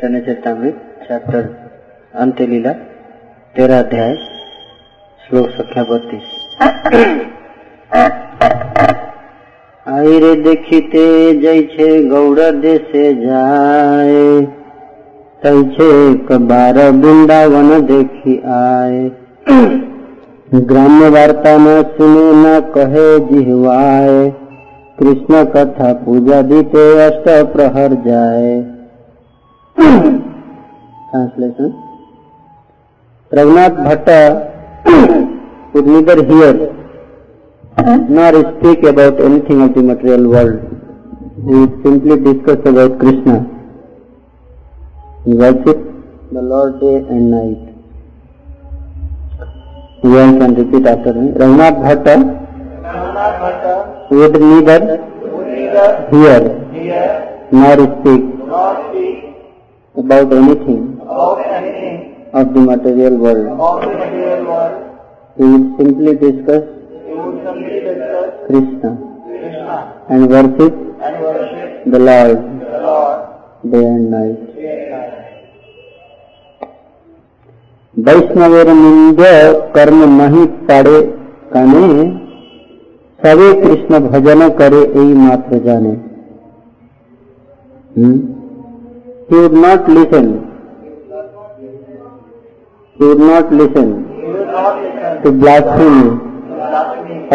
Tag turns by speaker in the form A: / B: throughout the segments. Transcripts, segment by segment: A: चैतन्य चेतामृत चैप्टर अंत लीला तेरा अध्याय श्लोक संख्या बत्तीस आई रे देखीते जैसे गौड़ देशे जाए छे कबार वृंदावन देखी आए ग्राम्य वार्ता न सुने न कहे जिहवाए कृष्ण कथा पूजा दीते अष्ट प्रहर जाए translation Raghunath Bhatt would hear nor speak about anything of the material world simply discuss about Krishna worship the lord day and night you can repeat after me Raghunath Bhatt would neither hear nor speak about anything, about anything of the material world. Of the material world. He would simply discuss, he would simply discuss Krishna, Krishna and worship, and worship the, Lord, the Lord day and night. वैष्णवेर निंद कर्म नहीं पड़े कने सबे कृष्ण भजन करे यही मात्र जाने हुँ? he would not listen. He would not listen to blasphemy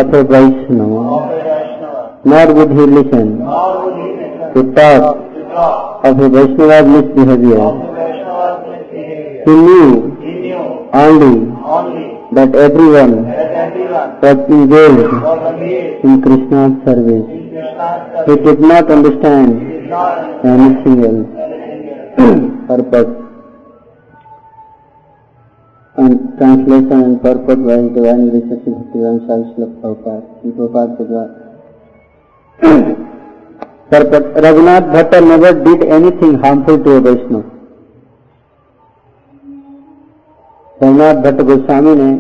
A: of a Vaishnava, nor would he listen to talk of a Vaishnava's misbehavior. He knew only that everyone was engaged in Krishna's service. He did not understand anything else. हर पद translation and purpose wise divine research divine science लग पाता है गोपाल के द्वारा Raghunath Bhatt never did anything harmful to Vaishnava Raghunath Bhatt Goswami ने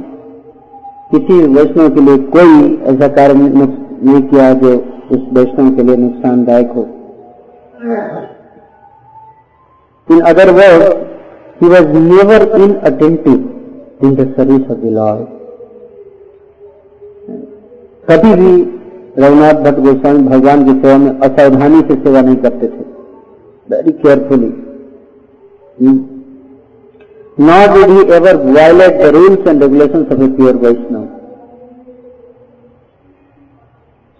A: किसी वैष्णव के लिए कोई ऐसा कार्य नहीं किया जो उस वैष्णव के लिए नुकसानदायक हो In other words, he was never inattentive in the service of the Lord. कभी भी रघुनाथ भट्ट गोस्वामी भगवान की सेवा में असावधानी से सेवा नहीं करते थे very carefully not did he ever violate the rules and regulation of a pure Vaishnava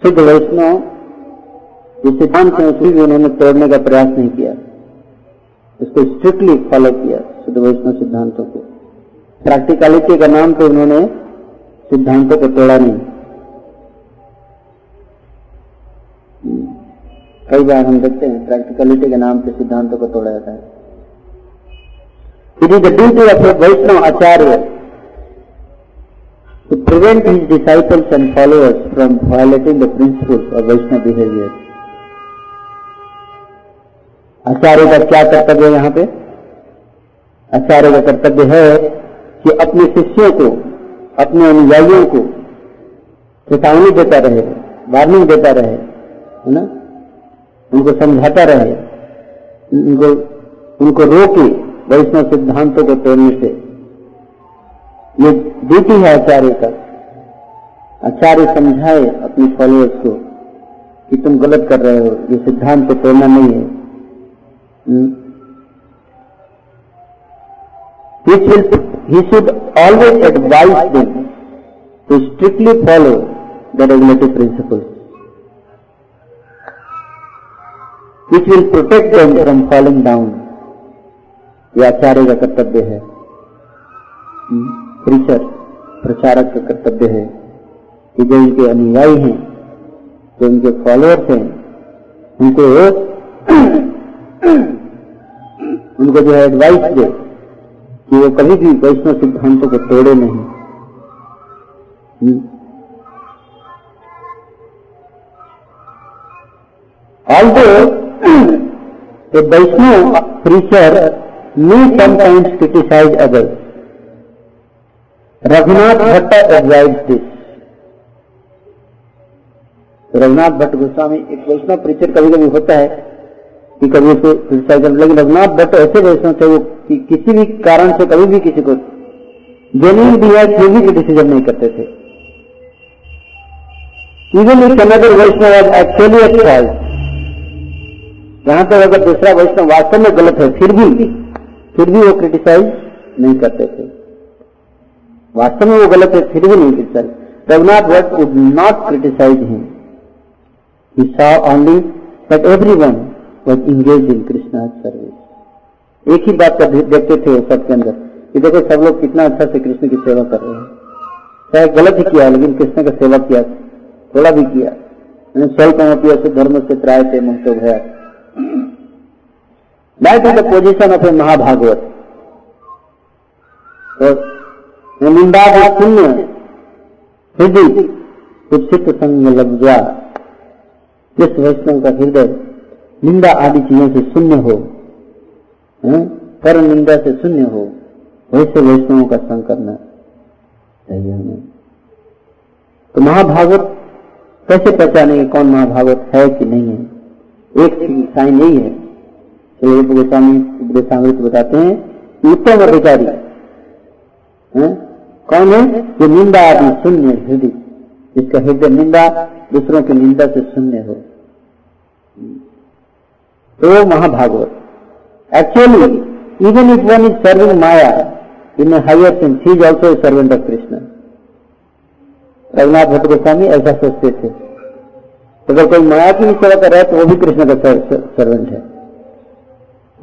A: सिद्ध वैष्णव जो सिद्धांत है उन्होंने तोड़ने का प्रयास नहीं किया उसको स्ट्रिक्टली फॉलो किया शुद्ध वैष्णव सिद्धांतों को प्रैक्टिकलिटी का नाम तो उन्होंने सिद्धांतों को तोड़ा नहीं कई बार हम देखते हैं प्रैक्टिकलिटी के नाम के सिद्धांतों को तोड़ा जाता है it is the duty of Vaishnava acharya to prevent his disciples and followers from violating the principles of Vaishnava behaviour आचार्य का क्या कर्तव्य है यहाँ पे आचार्य का कर्तव्य है कि अपने शिष्यों को अपने अनुयायियों को चेतावनी देता रहे वार्निंग देता रहे है ना उनको समझाता रहे उनको उनको रोके वैष्णव सिद्धांतों को तोड़ने से ये ड्यूटी है आचार्य का आचार्य समझाए अपने फॉलोअर्स को कि तुम गलत कर रहे हो ये सिद्धांत को तोड़ना नहीं है which will, he should always advise them to strictly follow the regulative principles, which will protect them from falling down. ये आचार्य का कर्तव्य है प्रीचर प्रचारक का कर्तव्य है कि जो इनके अनुयायी हैं जो इनके फॉलोअर्स हैं उनको उनको जो है एडवाइस दे कि वो कभी भी वैष्णव सिद्धांतों को तोड़े नहीं all Vaishnava preacher me sometimes criticise other Raghunath Bhatt advise this Raghunath Bhatt Goswami एक वैष्णव प्रीचर कभी कभी होता है कि कभी उसको क्रिटिसाइज करने लगे रघुनाथ दत्त तो ऐसे वैसे थे वो कि किसी भी कारण से कभी भी किसी को भी है फिर भी क्रिटिसिजम नहीं करते थे even if another Vaishnava actually at fault यहां तक अगर दूसरा वैष्णव वास्तव में गलत है फिर भी फिर भी वो क्रिटिसाइज नहीं करते थे वास्तव में वो गलत है फिर भी नहीं criticise Raghunath Bhatt would not criticise him he saw only but every one was engage in Krishna service एक ही बात का देखते थे सबके अंदर कि देखो सब लोग कितना अच्छा से कृष्ण की सेवा कर रहे हैं चाहे गलत ही किया लेकिन कृष्ण का सेवा किया थोड़ा भी किया स्वल्प धर्म से त्राय थे मुझको भया बैठ द पोजिशन ऑफ ए महाभागवत तो निंदा कुछ संग लग गया जिस वैष्णव का हृदय निंदा आदि चीजों से शून्य हो हाँ? पर निंदा से शून्य हो वैसे वैष्णवों का संग करना चाहिए हमें तो महाभागवत कैसे पहचाने कौन महाभागवत है कि नहीं है एक साइन यही है गोस्वामी बताते हैं उत्तम अधिकारी है? हाँ? कौन है जो निंदा आदि शून्य हृदय जिसका हृदय निंदा दूसरों की निंदा से शून्य हो So mahabhagavata actually even if one is serving Maya in a higher sense, he is servant of Krishna Raghunath Bhatt Goswami ऐसा सोचते थे अगर कोई माया की भी सेवा कर रहा है तो वो भी कृष्ण का सर्वेंट है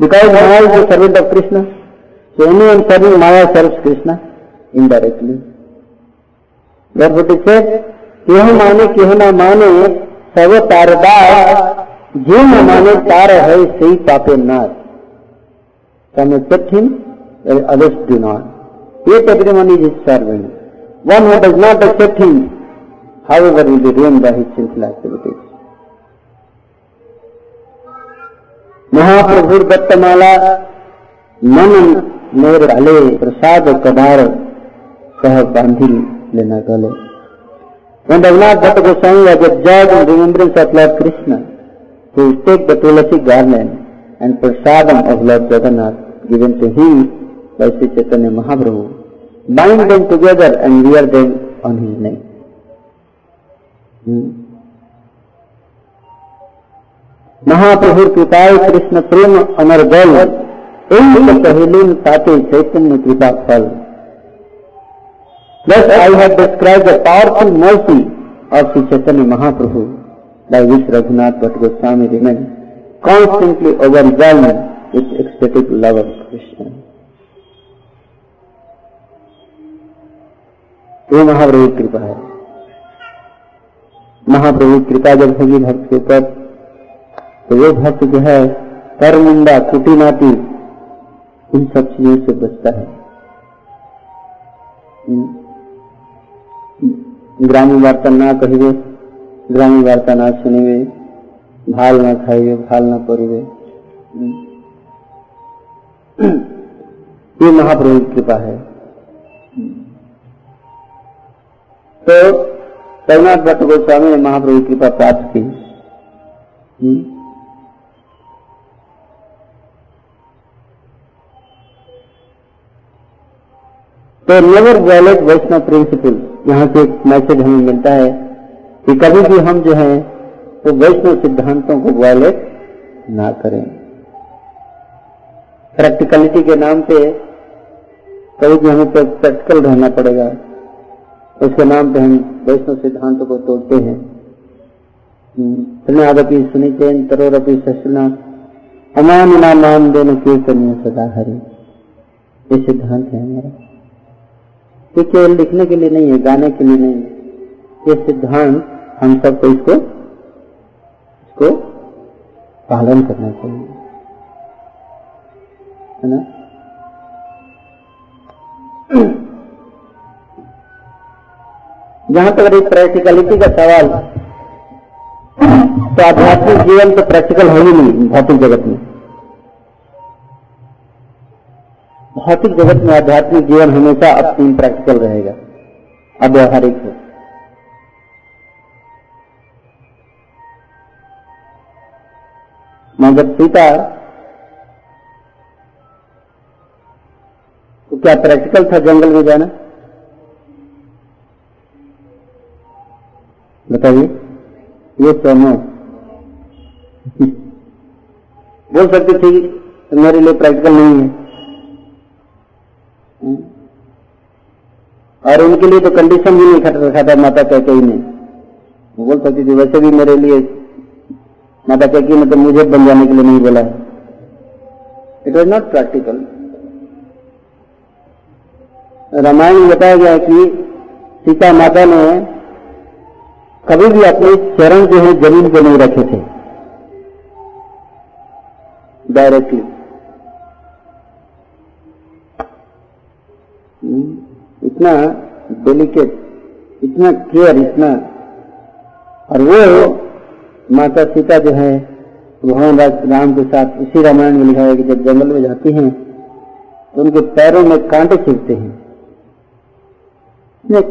A: because Maya is servant of Krishna so any one serving Maya serve Krishna indirectly माने केहू ना माने सर्व तारदास જે માને તારે હૈ સે પાપે નાર Some accept him, others do not. Yet everyone is his servant. One who does not accept him, however, will be ruined by his sinful activities. महाप्रभुर दत्तमाला मन मोर भले प्रसाद कदार सह बांधी लेना गले When Raghunath Bhatta Goswami was absorbed in remembrance of Lord Krishna, who will take the Tulasi garland and prasadam of Lord Jagannath given to him by Sri Chaitanya Mahaprabhu, bind them together and wear them on his neck. Hmm. મહાપ્રભુર કૃપાએ Krishna પ્રેમ અમર ગલ એવી કહેલી સાથે ચૈતન્ય કૃપા ફલ Thus I have described the powerful mercy of Sri Chaitanya Mahaprabhu by which Raghunath Bhatt Goswami remained constantly overwhelmed with ecstatic love of Krishna. ये महाप्रभु कृपा है महाप्रभु कृपा जब होगी भक्त के ऊपर तो वो भक्त जो है परमुंडा कुटिनाती इन सब चीजों से बचता है ग्रामीण वार्ता ना कहिए ग्रामीण वार्ता ना सुनिबे भाल ना खाइबे भाल ना करिबे ये महाप्रभु की कृपा है तो करुणाथ भट्ट गोस्वामी ने महाप्रभु की कृपा प्राप्त की तो नेवर वॉलेट वैष्णव प्रिंसिपल यहाँ से एक मैसेज हमें मिलता है कि कभी भी हम जो है वो वैष्णव सिद्धांतों को वायलेट ना करें प्रैक्टिकलिटी के नाम पे कभी भी हमें प्रैक्टिकल रहना पड़ेगा उसके नाम पे हम वैष्णव सिद्धांतों को तोड़ते हैं तृणादपि हम्म, सुनी चैन तरोरपि ससुना अमान इना मान देन सदा हरि ये सिद्धांत है हमारा ये केवल लिखने के लिए नहीं है गाने के लिए नहीं है ये सिद्धांत हम सबको इसको इसको पालन करना चाहिए है ना जहां तक एक प्रैक्टिकलिटी का सवाल तो आध्यात्मिक जीवन तो प्रैक्टिकल है ही नहीं भौतिक जगत में भौतिक जगत में आध्यात्मिक जीवन हमेशा अब तीन प्रैक्टिकल रहेगा अव्यावहारिक है मगर सीता तो क्या प्रैक्टिकल था जंगल में जाना बताइए ये प्रमो तो बोल सकती थी मेरे लिए प्रैक्टिकल नहीं है हाँ? और उनके लिए तो कंडीशन भी नहीं खट रखा था माता कहते ही नहीं बोल सकती थी वैसे भी मेरे लिए माता तो कहती मतलब मुझे बन जाने के लिए नहीं बोला it was not practical Ramayana में बताया गया कि सीता माता ने कभी भी अपने चरण जो है जमीन पर नहीं रखे थे डायरेक्टली हम्म, इतना डेलिकेट इतना केयर इतना और वो माता सीता जो है भगवान राम के साथ उसी रामायण में लिखा है कि जब जंगल में जाती हैं तो उनके पैरों में कांटे छिड़ते हैं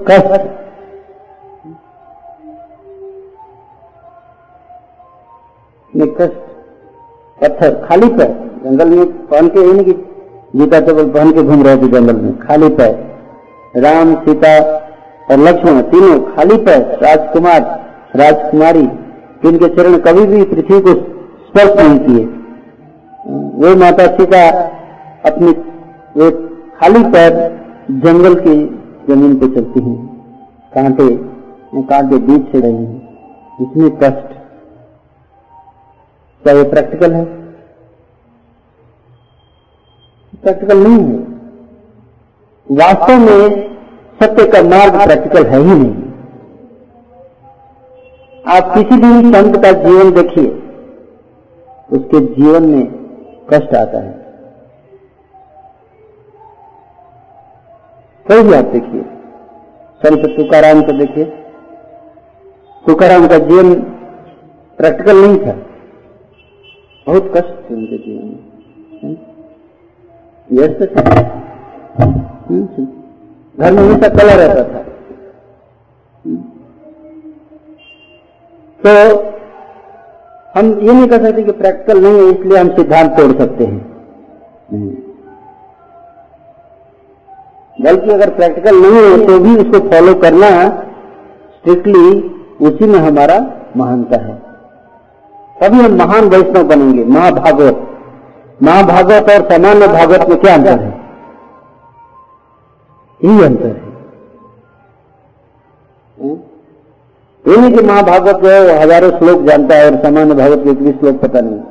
A: कष्ट कष्ट पत्थर खाली पैर जंगल में पहन के ही नहीं जीता तो पहन के घूम रहे थे जंगल में खाली पैर राम सीता और लक्ष्मण तीनों खाली पैर राजकुमार राजकुमारी जिनके चरण कभी भी पृथ्वी को स्पर्श नहीं किए वो माता सीता अपने एक खाली पैर जंगल की जमीन पर चलती हैं कांटे कांटे बीच से रही हैं इतने कष्ट क्या ये प्रैक्टिकल है प्रैक्टिकल नहीं है वास्तव में सत्य का मार्ग प्रैक्टिकल है ही नहीं आप किसी भी संत का जीवन देखिए उसके जीवन में कष्ट आता है कोई भी आप देखिए संत तुकाराम को देखिए तुकाराम का जीवन प्रैक्टिकल नहीं था बहुत कष्ट थे उनके जीवन में हम्म? हम्म, हम्म। घर में हमेशा कला रहता था तो हम ये नहीं कह सकते कि प्रैक्टिकल नहीं है इसलिए हम सिद्धांत तोड़ सकते हैं बल्कि अगर प्रैक्टिकल नहीं है तो भी उसको फॉलो करना स्ट्रिक्टली उसी में हमारा महानता है तभी हम महान वैष्णव बनेंगे महाभागवत महाभागवत और सामान्य भागवत में क्या अंतर है यही अंतर है इन्हीं की महाभागवत जो है वो हजारों श्लोक जानता है और सामान्य भागवत के इतनी श्लोक पता नहीं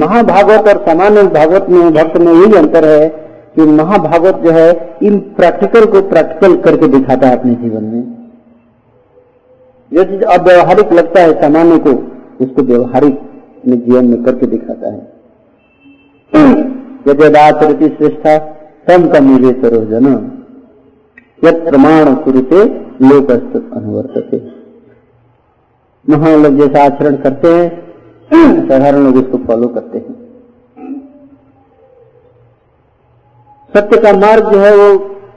A: महाभागवत और सामान्य भागवत में भक्त में यही अंतर है कि महाभागवत जो है इन प्रैक्टिकल को प्रैक्टिकल करके दिखाता है अपने जीवन में जो चीज अव्यवहारिक लगता है सामान्य को उसको व्यवहारिक अपने जीवन में करके दिखाता है यदि श्रेष्ठा तम का मूल्य सरोजना यद प्रमाण कुरुते अनुवर्त थे महान लोग जैसा आचरण करते हैं साधारण लोग इसको फॉलो करते हैं सत्य का मार्ग जो है वो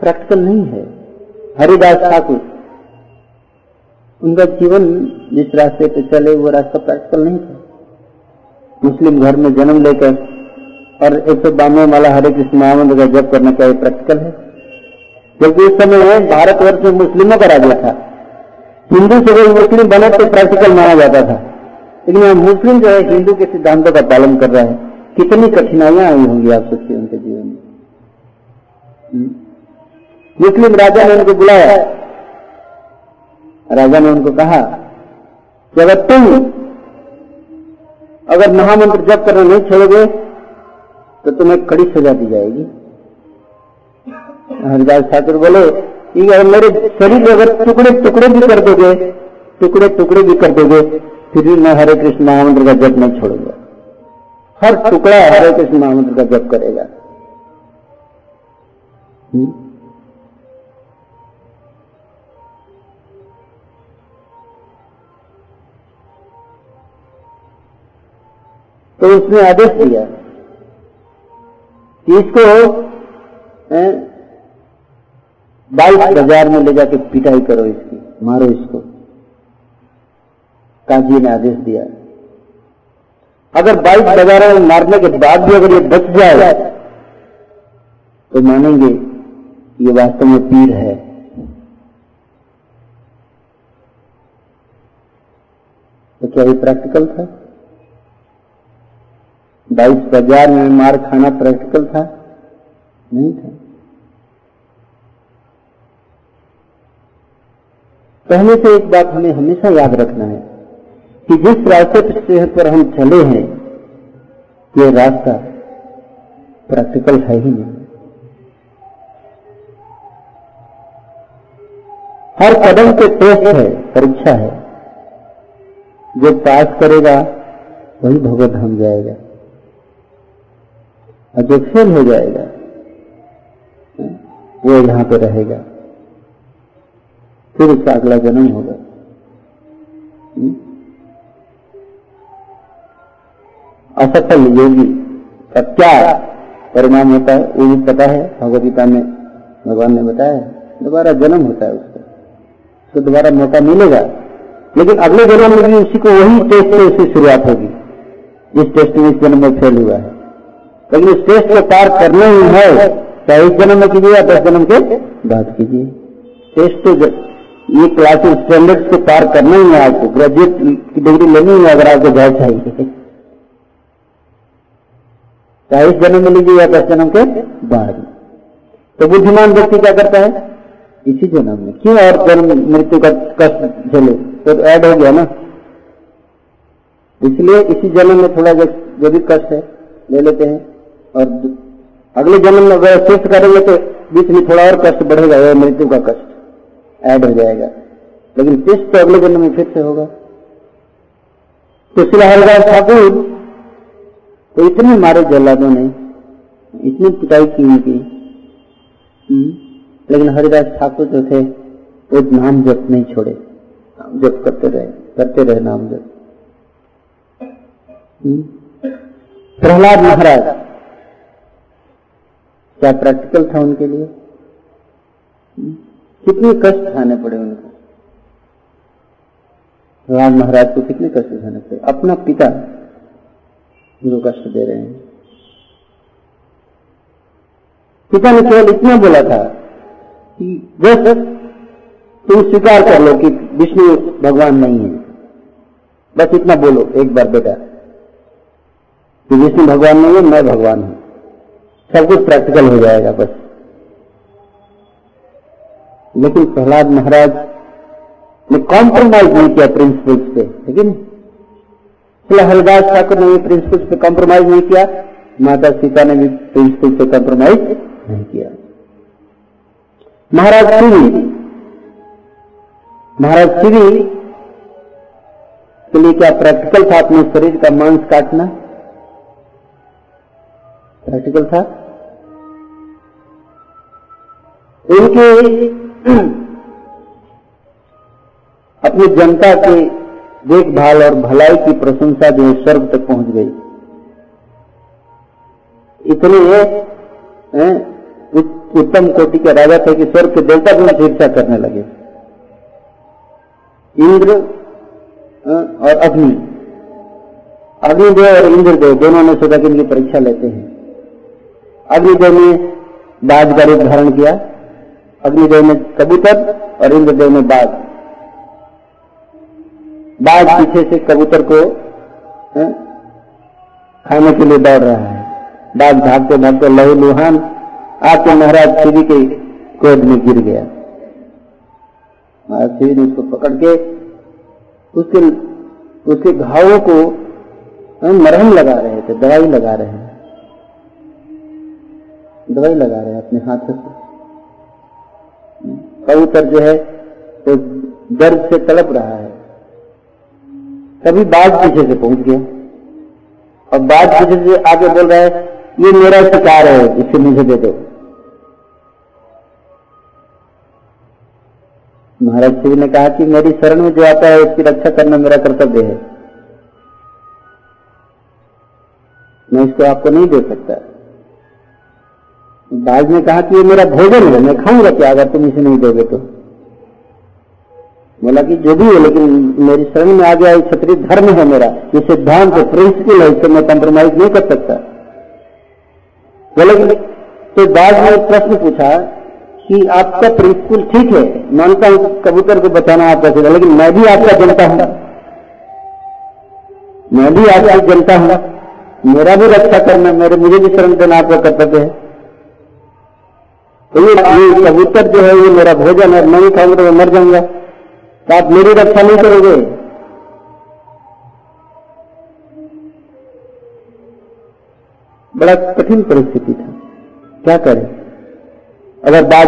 A: प्रैक्टिकल नहीं है हरिदास ठाकुर उनका जीवन जिस रास्ते पे चले वो रास्ता प्रैक्टिकल नहीं था मुस्लिम घर में जन्म लेकर और एक सौ बानवे वाला हरे कृष्ण महामंद का जप करना चाहिए प्रैक्टिकल है जबकि उस समय भारतवर्ष में मुस्लिमों का राज्य था हिंदू से कोई मुस्लिम बने तो प्रैक्टिकल माना जाता था लेकिन यहाँ मुस्लिम जो है हिंदू के सिद्धांतों का पालन कर रहा है कितनी कठिनाइयां आई होंगी आप सोचिए उनके जीवन में हम्म। मुस्लिम राजा ने उनको बुलाया राजा ने उनको कहा कि अगर तुम अगर महामंत्र जप करना नहीं छोड़ोगे तो तुम्हें कड़ी सजा दी जाएगी हरिदास ठाकुर बोले कि अगर मेरे शरीर में अगर टुकड़े टुकड़े भी कर दोगे टुकड़े टुकड़े भी कर दोगे फिर भी मैं हरे कृष्ण महामंत्र का जप नहीं छोड़ूंगा हर टुकड़ा हरे कृष्ण महामंत्र का जप करेगा हम्म? तो उसने आदेश दिया कि इसको बाइक बाजार में ले जाके पिटाई करो इसकी मारो इसको काजी ने आदेश दिया अगर बाइक बाजार में मारने के बाद भी अगर ये बच जाए तो मानेंगे ये वास्तव में पीर है तो क्या ये प्रैक्टिकल था बाइक बाजार में मार खाना प्रैक्टिकल था नहीं था पहले से एक बात हमें हमेशा याद रखना है कि जिस रास्ते सेहत पर हम चले हैं ये रास्ता प्रैक्टिकल है ही नहीं हर कदम पे टेस्ट है परीक्षा है जो पास करेगा वही भगवत धाम जाएगा और जो फेल हो जाएगा वो यहां पे रहेगा फिर उसका अगला जन्म होगा हम्म? असफल योगी का क्या परिणाम होता है वो भी पता है भगवदगीता में भगवान ने बताया दोबारा जन्म होता है उसका तो दोबारा मौका मिलेगा लेकिन अगले जन्म में भी उसी को वही टेस्ट से उसकी शुरुआत होगी जिस टेस्ट में इस जन्म में फेल हुआ है लेकिन उस टेस्ट को पार करने ही है चाहे इस जन्म में कीजिए या दस जन्म के बाद कीजिए टेस्ट तो ये क्लासेस स्टैंडर्ड को पार करना ही है आपको ग्रेजुएट की डिग्री लेनी है अगर आपको जॉब चाहिए चाहे तो। इस जन्म में लीजिए या दस जन्म के बाद तो बुद्धिमान व्यक्ति क्या करता है इसी जन्म में क्यों और जन्म मृत्यु का कष्ट झेले तो ऐड हो गया ना इसलिए इसी जन्म में थोड़ा जो भी कष्ट है ले लेते हैं और अगले जन्म में अगर शिफ्ट करेंगे तो बीच में थोड़ा और कष्ट बढ़ेगा मृत्यु का कष्ट ऐड हो जाएगा लेकिन किस तो अगले जन्म में फिर से होगा तो राय ठाकुर तो इतने मारे जल्लादों ने इतनी पिटाई की उनकी हम्म। लेकिन हरिदास ठाकुर जो थे वो नाम जप नहीं छोड़े नाम जप करते रहे करते रहे नाम जप हम्म। प्रहलाद महाराज क्या प्रैक्टिकल था उनके लिए हम्म। कितने कष्ट खाने पड़े उनको भगवान महाराज को कितने कष्ट उठाने पड़े अपना पिता जो कष्ट दे रहे हैं पिता ने केवल इतना बोला था कि बस तुम स्वीकार कर लो कि विष्णु भगवान नहीं है बस इतना बोलो एक बार बेटा कि विष्णु भगवान नहीं है मैं भगवान हूं सब कुछ प्रैक्टिकल हो जाएगा बस लेकिन प्रहलाद महाराज ने कॉम्प्रोमाइज नहीं किया प्रिंसिपल्स पे लेकिन हरिदास ठाकुर ने प्रिंसिपल्स पे कॉम्प्रोमाइज नहीं किया माता सीता ने भी प्रिंसिपल से कॉम्प्रोमाइज नहीं किया महाराज श्री महाराज श्री के लिए क्या प्रैक्टिकल था अपने शरीर का मांस काटना प्रैक्टिकल था उनके हम्म। अपनी जनता के देखभाल और भलाई की प्रशंसा जो स्वर्ग तक पहुंच गई इतने उत्तम कोटि के राजा थे कि स्वर्ग के देवता भी चीर्षा करने लगे इंद्र और अग्नि अग्निदेव और इंद्रदेव दोनों ने सोचा कि इनकी परीक्षा लेते हैं अग्निदेव ने बाज रूप धारण किया अग्निदेव ने कबूतर और इंद्रदेव ने बाघ बाघ पीछे से कबूतर को है? खाने के लिए दौड़ रहा है बाघ भागते भागते लहू लुहान आके महाराज शिवी के कोद में गिर गया महाराज शिवी ने उसको पकड़ के उसके उसके घावों को मरहम लगा रहे थे दवाई लगा रहे हैं दवाई लगा रहे हैं अपने हाथों से कबूतर जो है तो दर्द से तड़प रहा है तभी बाघ पीछे से पहुंच गया और बाघ पीछे से आगे बोल रहा है ये मेरा शिकार है इसे मुझे दे दो महाराज शिव ने कहा कि मेरी शरण में जो आता है उसकी रक्षा करना मेरा कर्तव्य है मैं इसको आपको नहीं दे सकता बाज ने कहा कि ये मेरा भोजन है मैं खाऊंगा क्या अगर तुम इसे नहीं दोगे तो बोला कि जो भी है लेकिन मेरी शरण में आ गया ये क्षत्रिय धर्म है मेरा ये सिद्धांत है प्रिंसिपल है इससे मैं कॉम्प्रोमाइज नहीं कर सकता बोले कि तो ने एक प्रश्न पूछा कि आपका प्रिंसिपल ठीक है मानता हूं कबूतर को बचाना आपका चाहिए लेकिन मैं भी आपका जनता हूं मैं भी आपका जनता हूं मेरा भी रक्षा करना मेरे मुझे भी शरण देना आपका कर्तव्य है तो ये कबूतर जो है ये मेरा भोजन है नहीं खाऊंगा तो मर जाऊंगा तो आप मेरी रक्षा नहीं करोगे बड़ा कठिन परिस्थिति था क्या करें अगर बाघ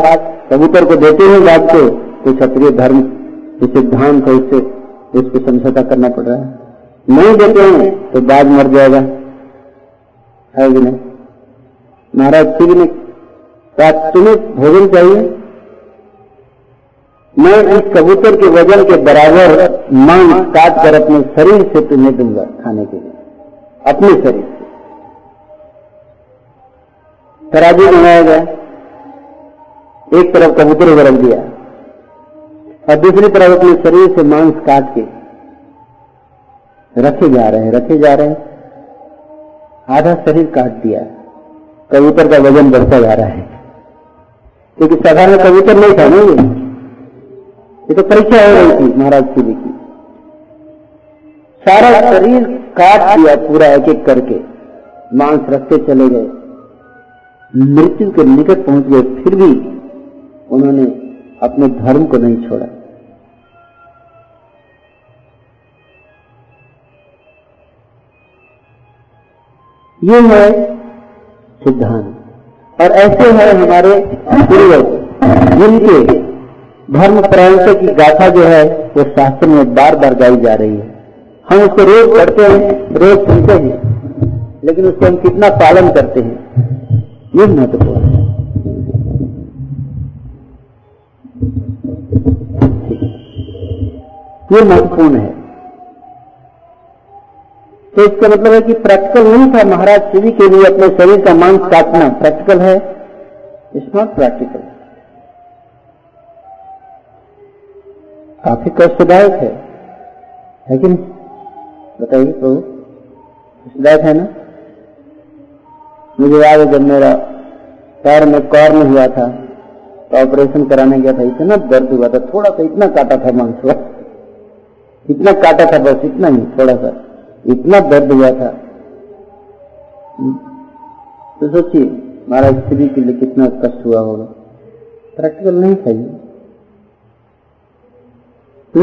A: कबूतर को देते हैं बाघ को तो क्षत्रिय धर्म जो सिद्धांत है उससे उस पर समझौता करना पड़ रहा है नहीं देते हैं तो बाघ मर जाएगा है महाराज शिव ने क्या तुम्हें भोजन चाहिए मैं इस कबूतर के वजन के बराबर मांग काट कर अपने शरीर से तुम्हें दूंगा खाने के लिए अपने शरीर से तराजू बनाया गया एक तरफ कबूतर को रख दिया और दूसरी तरफ अपने शरीर से मांस काट के रखे जा रहे हैं रखे जा रहे हैं आधा शरीर काट दिया कबूतर का वजन बढ़ता जा रहा है क्योंकि साधारण कबूतर नहीं था ना ये तो परीक्षा हो रही थी महाराज जी की सारा शरीर काट दिया पूरा एक एक करके मांस रखते चले गए मृत्यु के निकट पहुंच गए फिर भी उन्होंने अपने धर्म को नहीं छोड़ा ये है सिद्धांत और ऐसे हैं हमारे पूर्वज जिनके धर्म प्राणता की गाथा जो है वो शास्त्र में बार बार गाई जा रही है हम उसको रोज पढ़ते हैं रोज सुनते हैं लेकिन उसको हम कितना पालन करते हैं ये महत्वपूर्ण है ये महत्वपूर्ण है तो इसका मतलब है कि प्रैक्टिकल नहीं था महाराज श्री के लिए अपने शरीर का मांस काटना प्रैक्टिकल है इट्स नॉट प्रैक्टिकल काफी कष्टदायक है है कि नहीं बताइए तो कष्टदायक है ना मुझे याद है जब मेरा पैर में कॉर्न हुआ था तो ऑपरेशन कराने गया था इतना दर्द हुआ था थोड़ा सा इतना काटा था मांस इतना काटा था बस इतना ही थोड़ा सा इतना दर्द हुआ था तो सोचिए महाराज स्त्री के लिए कितना कष्ट हुआ होगा प्रैक्टिकल नहीं था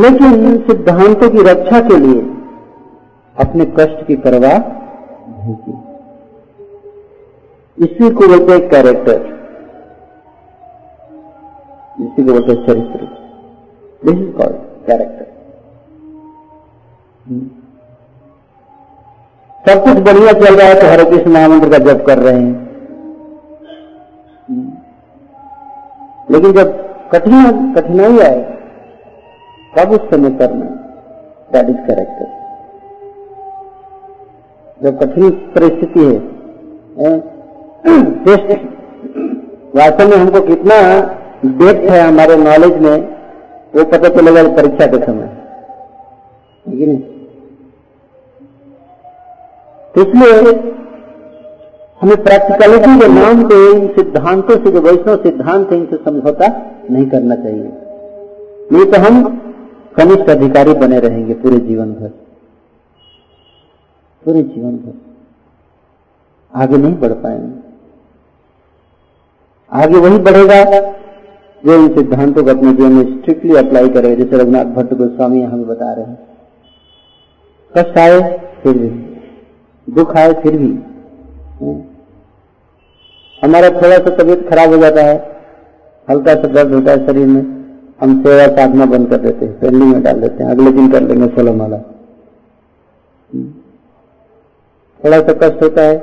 A: लेकिन इन सिद्धांतों की रक्षा के लिए अपने कष्ट की परवाह नहीं की इसी को बोलते हैं कैरेक्टर इसी को बोलते हैं चरित्र दिस इज कॉल्ड कैरेक्टर सब कुछ बढ़िया चल रहा है तो हरे कृष्ण महामंत्र का जप कर रहे हैं लेकिन जब कठिन कठिनाई आए तब उस समय करना दैट इज करेक्ट जब कठिन परिस्थिति है वास्तव में हमको कितना डेप्थ है हमारे नॉलेज में वो पता चलेगा परीक्षा के समय इसलिए हमें प्रैक्टिकलिटी के नाम पे इन सिद्धांतों से जो वैष्णव सिद्धांत है इनसे समझौता नहीं करना चाहिए नहीं तो हम कनिष्ठ अधिकारी बने रहेंगे पूरे जीवन भर पूरे जीवन भर आगे नहीं बढ़ पाएंगे आगे वही बढ़ेगा जो इन सिद्धांतों को अपने जीवन में स्ट्रिक्टली अप्लाई करेगा जैसे रघुनाथ भट्ट गोस्वामी हमें बता रहे हैं कष्ट आए फिर भी दुख आए फिर भी हम्म। हमारा थोड़ा सा तबीयत खराब हो जाता है हल्का सा दर्द होता है शरीर में हम सेवा साधना बंद कर देते हैं पेंडिंग में डाल देते हैं अगले दिन कर लेंगे सोलह माला हम्म। थोड़ा सा कष्ट होता है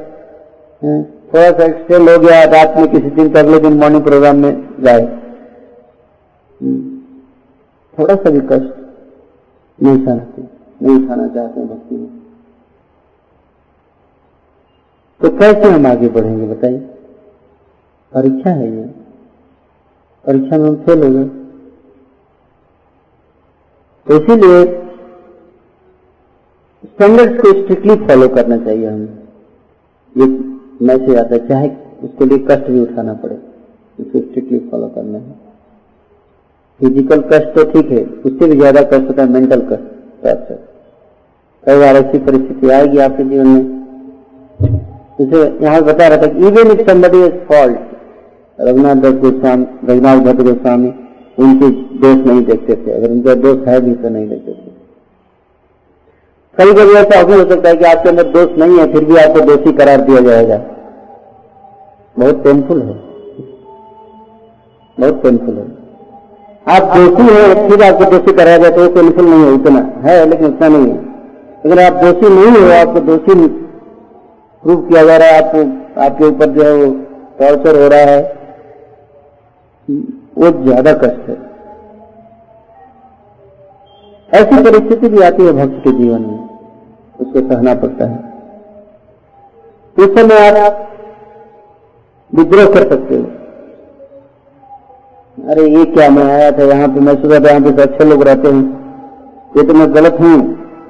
A: हम्म। थोड़ा सा एक्सटेंड हो गया रात में किसी दिन तो अगले दिन मॉर्निंग प्रोग्राम में जाए थोड़ा सा भी कष्ट नहीं सहना नहीं उठाना चाहते भक्ति में तो कैसे हम आगे बढ़ेंगे बताइए परीक्षा है ये परीक्षा में हम फेल हो गए तो इसीलिए स्टैंडर्ड्स को स्ट्रिक्टली फॉलो करना चाहिए हमें ये मैसेज आता है चाहे उसके लिए कष्ट भी उठाना पड़े उसको स्ट्रिक्टली फॉलो करना है फिजिकल कष्ट तो ठीक है उससे भी ज्यादा कष्ट होता है मेंटल कष्ट तो कई बार ऐसी परिस्थिति आएगी आपके जीवन में जैसे यहाँ बता रहा था कि even if somebody is fault Raghunath Dutt Goswami Raghunath Bhatt Goswami उनके दोष नहीं देखते थे अगर उनका दोष है भी तो नहीं देखते थे कभी कभी ऐसा भी हो सकता है कि आपके अंदर दोष नहीं है फिर भी आपको दोषी करार दिया जाएगा बहुत पेनफुल है बहुत पेनफुल है आप दोषी हो फिर आपको दोषी कराया जाए तो पेनफुल नहीं है उतना है लेकिन उतना नहीं है अगर आप दोषी नहीं हो आपको दोषी प्रूव किया जा रहा है आपको आपके ऊपर जो है वो टॉर्चर हो रहा है वो ज्यादा कष्ट है ऐसी परिस्थिति भी आती है भक्त के जीवन में उसको सहना पड़ता है उस समय आप विद्रोह कर सकते हो अरे ये क्या मैं आया था यहाँ पे मैं सुबह था तो यहाँ पे तो अच्छे लोग रहते हैं ये तो मैं गलत हूँ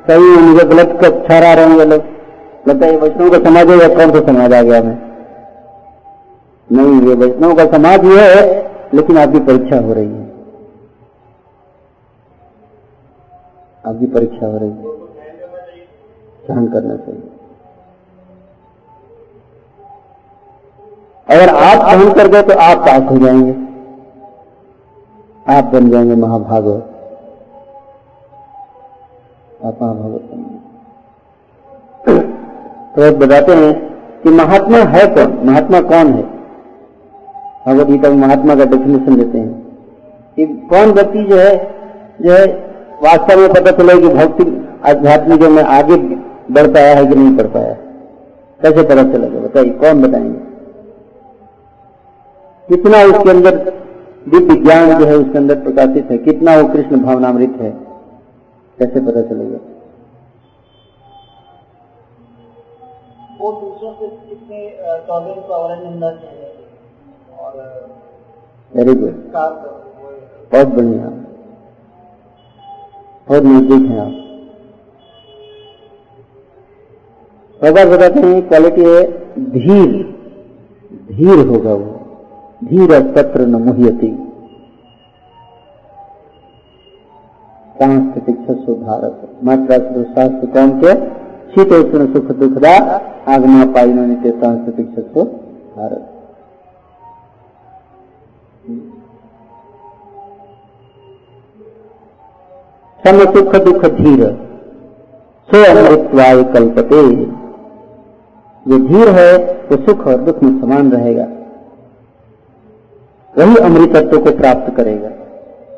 A: सही मुझे गलत का अच्छा रहे हैं ये लोग लगता है वैष्णव का समाज है या कौन सा समाज आ गया मैं नहीं ये वैष्णव का समाज है लेकिन आपकी परीक्षा हो रही है आपकी परीक्षा हो रही है सहन करना चाहिए अगर आप सहन कर गए तो आप पास हो जाएंगे आप बन जाएंगे महाभागवत आप महाभागवत तो एक बताते हैं कि महात्मा है कौन महात्मा कौन है भगवत गीता में महात्मा का डेफिनेशन देते हैं कि कौन व्यक्ति जो है जो है वास्तव में पता चले कि भौतिक आध्यात्मिक में आगे बढ़ पाया है कि नहीं बढ़ पाया कैसे पता चलेगा बताइए कौन बताएंगे कितना उसके अंदर दिव्य ज्ञान जो है उसके अंदर प्रकाशित है कितना वो कृष्ण भावनामृत है कैसे पता चलेगा वो दूसरों से कितने टॉलरेंस और अवलंबन चाहिए और वेरी गुड बहुत बढ़िया बहुत नजदीक है आप बाबा बताते हैं क्वालिटी है धीर धीर होगा वो धीर सत्र न मुहती सांस्कृतिक भारत मात्रा शास्त्र कौन के ಶೀತೋಷ್ಣ ಸುಖ ದುಃಖದ ಆಗಮಾಪಾಯಿನೋನಿಕೆ सांस्कृतिक ಸತ್ವ भारत सम सुख दुख धीर सो अमृतवाय कल्पते जो धीर है वो सुख और दुख में समान रहेगा वही अमृतत्व को प्राप्त करेगा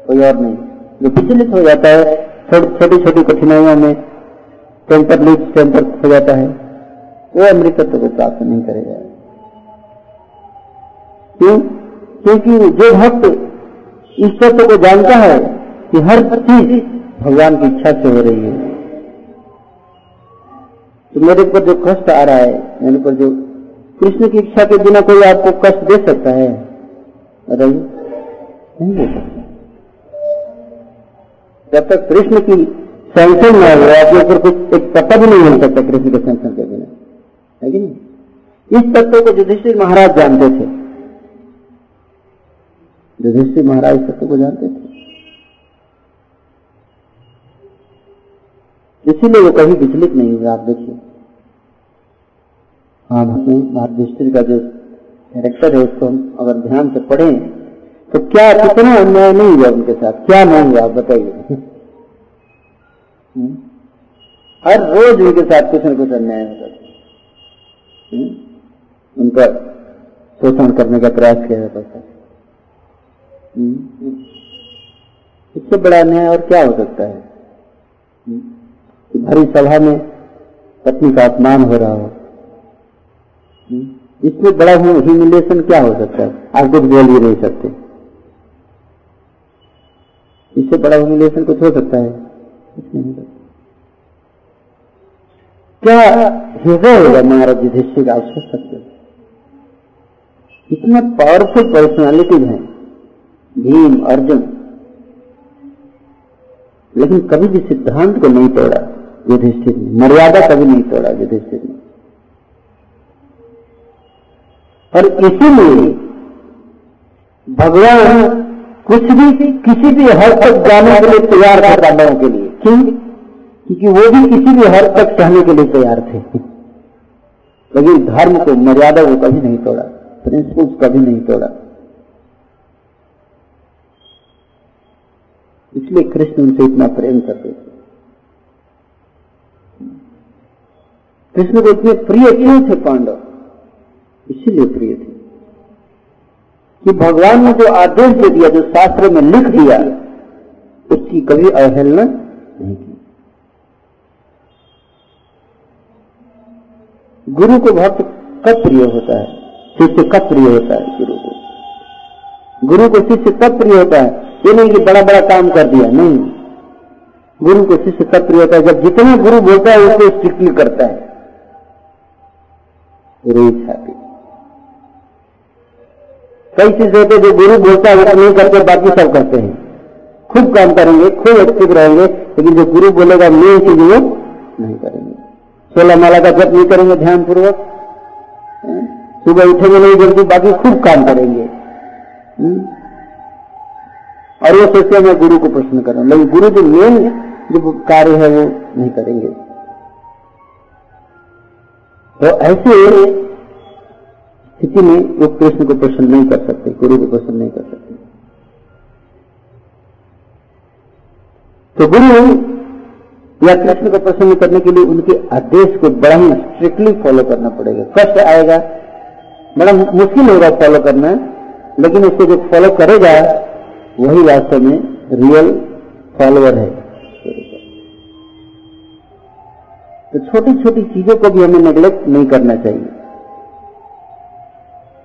A: कोई और नहीं जो विचलित हो जाता है छोटी छोटी कठिनाइयों में टेम्पर लूज टेम्पर हो जाता है वो अमृतत्व को प्राप्त नहीं करेगा क्यों क्योंकि जो भक्त तत्व को जानता है कि हर चीज भगवान की इच्छा से हो रही है तो मेरे ऊपर जो कष्ट आ रहा है मेरे ऊपर जो कृष्ण की इच्छा के बिना कोई आपको कष्ट दे सकता है नहीं दे सकता जब तक कृष्ण की सेंशन में गया आपके ऊपर कुछ एक तत्व भी नहीं मिल सकता कृष्ण के सेंशन के बिना है कि नहीं इस तत्व को युधिष्ठिर महाराज जानते थे युधिष्ठिर महाराज इस तत्व को जानते थे इसीलिए वो कहीं विचलित नहीं हुए आप देखिए हाँ महाधिष्ठिर का जो कैरेक्टर है उसको हम अगर ध्यान से पढ़ें तो क्या कितना अन्याय नहीं हुआ उनके साथ क्या नहीं हुआ आप बताइए हर रोज उनके साथ कुछ न कुछ अन्याय होता था हम्म? उन पर शोषण करने का प्रयास किया जाता था हम्म? इससे बड़ा अन्याय और क्या हो सकता है हम्म? कि भरी सभा में पत्नी का अपमान हो रहा हो इससे बड़ा ह्यूमिलेशन क्या हो सकता है आप कुछ बोल भी नहीं सकते इससे बड़ा ह्यूमिलेशन कुछ हो सकता है कुछ नहीं क्या हृदय होगा महाराज युधिष्ठिर आप सोच सकते इतने पावरफुल पर्सनैलिटीज हैं भीम अर्जुन लेकिन कभी भी सिद्धांत को नहीं तोड़ा युधिष्ठिर ने मर्यादा कभी नहीं तोड़ा युधिष्ठिर ने और इसीलिए भगवान कुछ भी किसी भी हद तक जाने के लिए तैयार था पांडवों के लिए क्यों क्योंकि वो भी किसी भी हर तक कहने के लिए तैयार थे लेकिन धर्म को मर्यादा को कभी नहीं तोड़ा प्रिंसिपल्स कभी नहीं तोड़ा इसलिए कृष्ण उनसे इतना प्रेम करते थे कृष्ण को इतने प्रिय क्यों थे पांडव इसीलिए प्रिय थे कि भगवान ने जो आदेश दे दिया जो शास्त्र में लिख दिया उसकी कभी अवहेलना नहीं की गुरु को भक्त कब प्रिय होता है शिष्य कब प्रिय होता है गुरु को गुरु को शिष्य कब प्रिय होता है ये नहीं कि बड़ा बड़ा काम कर दिया नहीं गुरु को शिष्य कब प्रिय होता है जब जितना गुरु बोलता है उसको स्ट्रिक्टली करता है छाती कई चीज होते जो गुरु बोलता है वो नहीं करते बाकी सब करते हैं खूब काम करेंगे खूब एक्टिव रहेंगे लेकिन जो गुरु बोलेगा मेन चीज वो नहीं करेंगे सोलह माला का जब नहीं करेंगे ध्यान पूर्वक हाँ? सुबह उठेंगे नहीं जल्दी बाकी खूब काम करेंगे हाँ? और वो सोचते मैं गुरु को प्रश्न कर रहा लेकिन गुरु जो मेन जो कार्य है वो नहीं करेंगे तो ऐसे स्थिति में वो कृष्ण को प्रसन्न नहीं कर सकते गुरु को प्रश्न नहीं कर सकते तो गुरु या कृष्ण को प्रसन्न करने के लिए उनके आदेश को बड़ा ही स्ट्रिक्टली फॉलो करना पड़ेगा कष्ट आएगा बड़ा मुश्किल होगा फॉलो करना लेकिन उसको जो फॉलो करेगा वही वास्तव में रियल फॉलोअर है तो छोटी छोटी चीजों को भी हमें नेग्लेक्ट नहीं करना चाहिए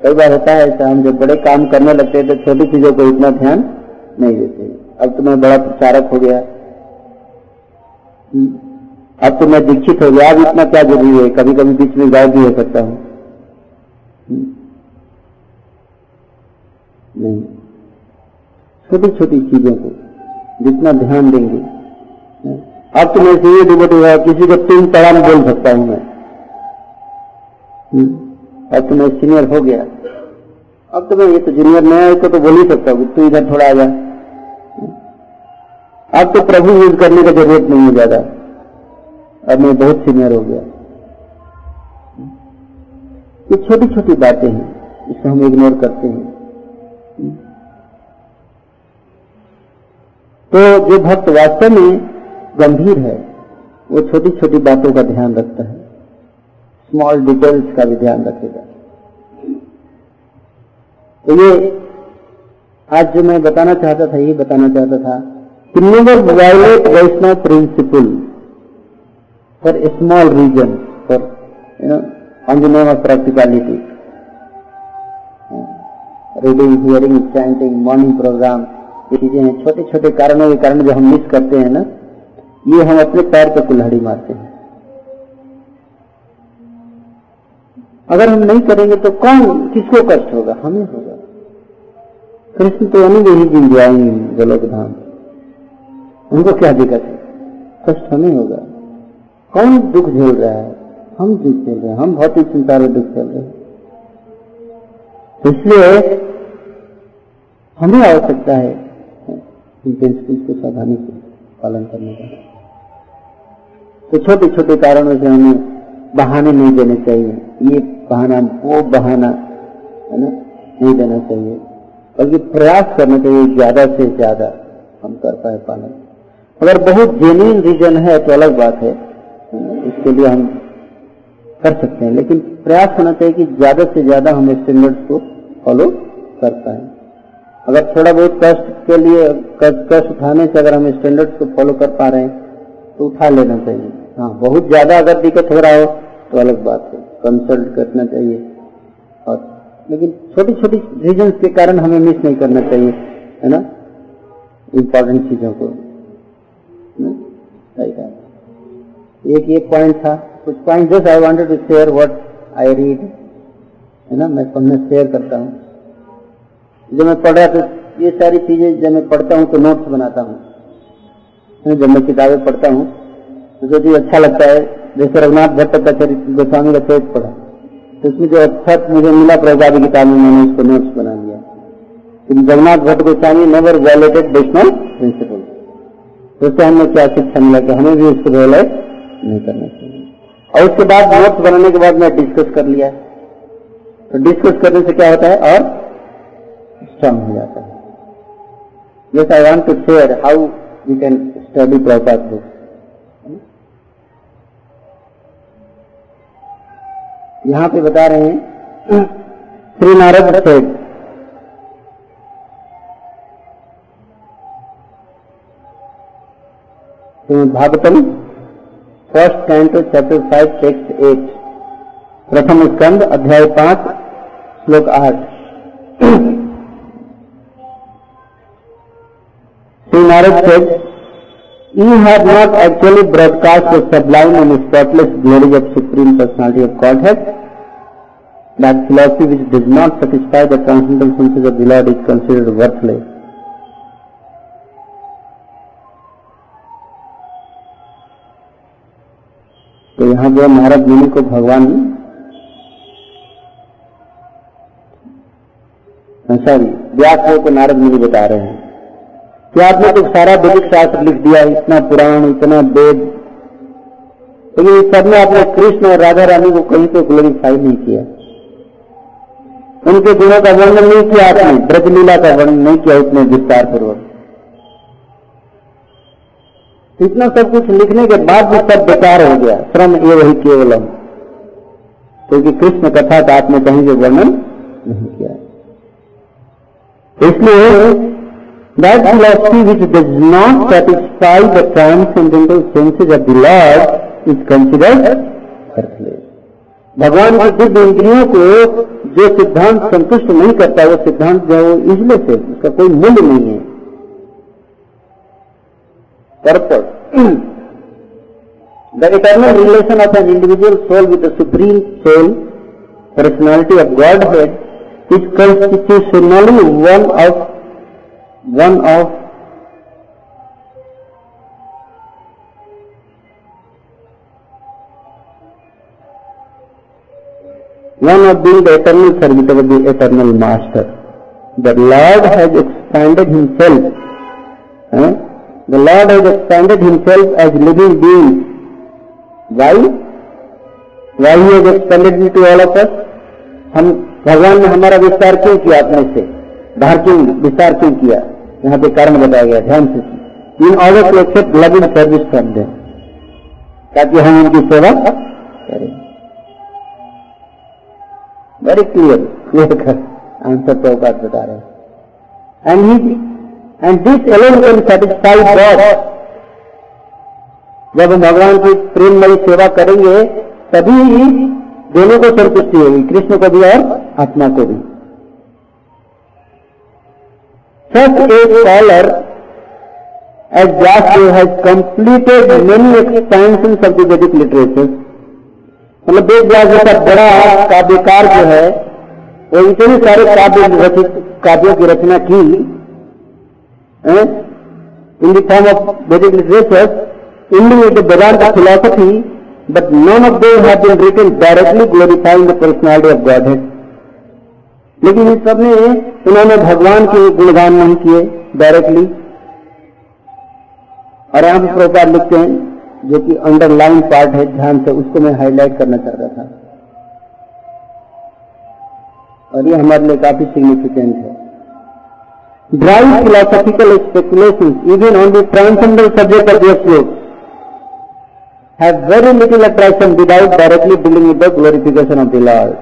A: कई बार होता है ऐसा हम जब बड़े काम करने लगते हैं तो छोटी चीजों को इतना ध्यान नहीं देते अब तो मैं बड़ा प्रचारक हो गया अब तो मैं दीक्षित हो गया आज इतना क्या जरूरी है कभी कभी बीच में गायब भी हो सकता हूँ नहीं छोटी छोटी चीजों को जितना ध्यान देंगे अब तो मैं ये डिबेट हुआ किसी को तीन तड़ाम बोल सकता हूं मैं हम्म। अब तो मैं सीनियर हो गया अब तो मैं ये तो जूनियर नया है तो बोल ही सकता हूँ तू इधर थोड़ा आ जा अब तो प्रभु यूज करने की जरूरत नहीं है ज्यादा अब मैं बहुत सीनियर हो गया ये छोटी छोटी बातें हैं इसे हम इग्नोर करते हैं तो जो भक्त वास्तव में गंभीर है वो छोटी छोटी बातों का ध्यान रखता है स्मॉल डिटेल्स का भी ध्यान रखेगा तो ये आज जो मैं बताना चाहता था ये बताना चाहता था to never violate Vaishnava principle for a small reason, for, you know, on the name of reading hearing chanting morning program ये चीजें हैं छोटे छोटे कारणों के कारण जो हम मिस करते हैं ना ये हम अपने पैर पर कुल्हाड़ी मारते हैं अगर हम नहीं करेंगे तो कौन किसको कष्ट होगा हमें होगा कृष्ण तो उन्हीं में ही जिन गलत धाम उनको क्या दिक्कत है कष्ट तो नहीं होगा कौन दुख झेल रहा है हम दुख झेल रहे हैं हम भौतिक चिंता में दुख झेल रहे हैं इसलिए हमें आवश्यकता है को सावधानी से पालन करने का तो छोटे छोटे कारणों से हमें बहाने नहीं देने चाहिए ये बहाना वो बहाना है ना नहीं देना चाहिए बल्कि प्रयास करना चाहिए ज्यादा से ज्यादा हम कर पाए पालन अगर बहुत जेन्यून रीजन है तो अलग बात है इसके लिए हम कर सकते हैं लेकिन प्रयास होना चाहिए कि ज्यादा से ज्यादा हम स्टैंडर्ड्स को फॉलो कर पाए अगर थोड़ा बहुत कष्ट के लिए कष्ट उठाने से अगर हम स्टैंडर्ड्स को फॉलो कर पा रहे हैं तो उठा लेना चाहिए हाँ बहुत ज्यादा अगर दिक्कत हो रहा हो तो अलग बात है कंसल्ट करना चाहिए और लेकिन छोटी छोटी रीजन के कारण हमें मिस नहीं करना चाहिए है ना इम्पोर्टेंट चीजों को Hmm? एक एक पॉइंट था कुछ point just I wanted to share what I read है ना मैं सबने शेयर करता हूँ जब मैं पढ़ रहा तो ये सारी चीजें जब मैं पढ़ता हूँ तो नोट्स बनाता हूँ जब मैं किताबें पढ़ता हूँ तो जो भी अच्छा लगता है जैसे रघुनाथ भट्टाचार्य गोस्वामी का चरित्र पढ़ा तो उसमें जो अच्छा मुझे मिला प्रजा की किताब में मैंने उसको नोट्स बना लिया लेकिन तो Jagannath Bhatt Goswami never violated Vaishnava principle तो क्या हमें क्या शिक्षा मिला कि हमें भी उसको रियलाइज नहीं करना चाहिए और उसके बाद नोट बनाने के बाद मैं डिस्कस कर लिया तो डिस्कस करने से क्या होता है और स्ट्रांग हो जाता है ये I want to share how you can study proper book यहां पे बता रहे हैं Shri Narada said Bhagavatam first canto chapter five text eight प्रथम स्कंद अध्याय पांच श्लोक आठ Shri Narada said you have not actually broadcast the sublime and spotless glory of supreme personality of God है that philosophy which does not satisfy the transcendental senses of the Lord is considered worthless यहां जो महाराज मुनि को भगवान sorry हाँ, व्यास को नारद मुनि बता रहे हैं कि आपने तो सारा वैदिक शास्त्र लिख दिया इतना पुराण इतना वेद तो ये सब में आपने कृष्ण और राधा रानी को कहीं तो ग्लोरीफाई नहीं किया उनके गुणों का वर्णन नहीं किया आपने ब्रजलीला का वर्णन नहीं किया इतने विस्तार पूर्वक इतना सब कुछ लिखने के बाद भी सब बेकार हो गया श्रम ये वही केवलम क्योंकि कृष्ण कथा का आपने कहीं से वर्णन नहीं किया इसलिए that philosophy which does not satisfy the transcendental senses of the Lord is considered earthly. भगवान की दिव्य इंद्रियों को जो सिद्धांत संतुष्ट नहीं करता वो सिद्धांत जो है वो इसलिए से उसका कोई मूल्य नहीं है purpose. the eternal relation of an individual soul with the Supreme Soul, personality of Godhead, is constitutionally one of one of one of being the eternal servant of the eternal master. The Lord has expanded himself eh, The Lord has expanded himself as living beings. Why? Why he has expanded into all of us? हम भगवान ने हमारा विस्तार क्यों किया अपने से बाहर क्यों विस्तार क्यों किया यहां पे कारण बताया गया ध्यान से in order to accept love in service from them ताकि हम उनकी सेवा करें वेरी क्लियर क्लियर कर आंसर चौपाट बता रहे हैं and he and this alone can satisfy God जब हम भगवान की प्रेममयी सेवा करेंगे तभी ही दोनों को संतुष्टि होगी कृष्ण को भी और आत्मा को भी such a scholar as Vyasadeva has completed many expansion of the Vedic literature मतलब वेद व्यास का बड़ा काव्यकार जो है वो इतने सारे काव्य काव्यों की रचना की eh, in the form of Vedic literature, ending with the Vedanta philosophy, but none of them have been written directly glorifying the personality of Godhead. लेकिन इस सब में उन्होंने भगवान के गुणगान नहीं किए डायरेक्टली और यहां पर प्रोपार लिखते हैं जो कि अंडरलाइन पार्ट है ध्यान से उसको मैं हाईलाइट करना चाह रहा था और ये हमारे लिए काफी सिग्निफिकेंट है drive philosophical speculations even on the transcendental subject of their truth have very little attraction without directly dealing with the glorification of the Lord.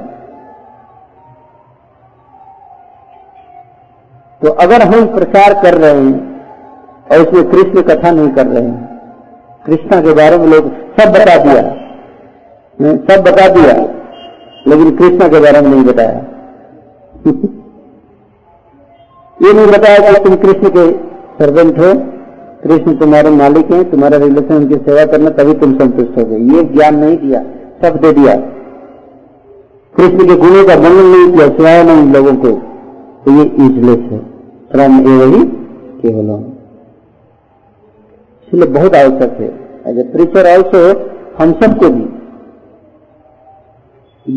A: तो अगर हम प्रचार कर रहे हैं और इसमें कृष्ण कथा नहीं कर रहे हैं कृष्णा के बारे में लोग सब बता दिया सब बता दिया लेकिन कृष्णा के बारे में नहीं बताया ये नहीं बताया कि तुम कृष्ण के सर्वेंट हो कृष्ण तुम्हारे मालिक हैं तुम्हारा रिलेशन उनकी सेवा करना तभी तुम संतुष्ट हो गए ये ज्ञान नहीं दिया सब दे दिया कृष्ण के गुणों का वर्णन नहीं किया सिवाय नहीं उन लोगों को तो ये इजलेस है ये वही केवल इसलिए बहुत आवश्यक है एज ए प्रीचर ऑल्सो हम सबको भी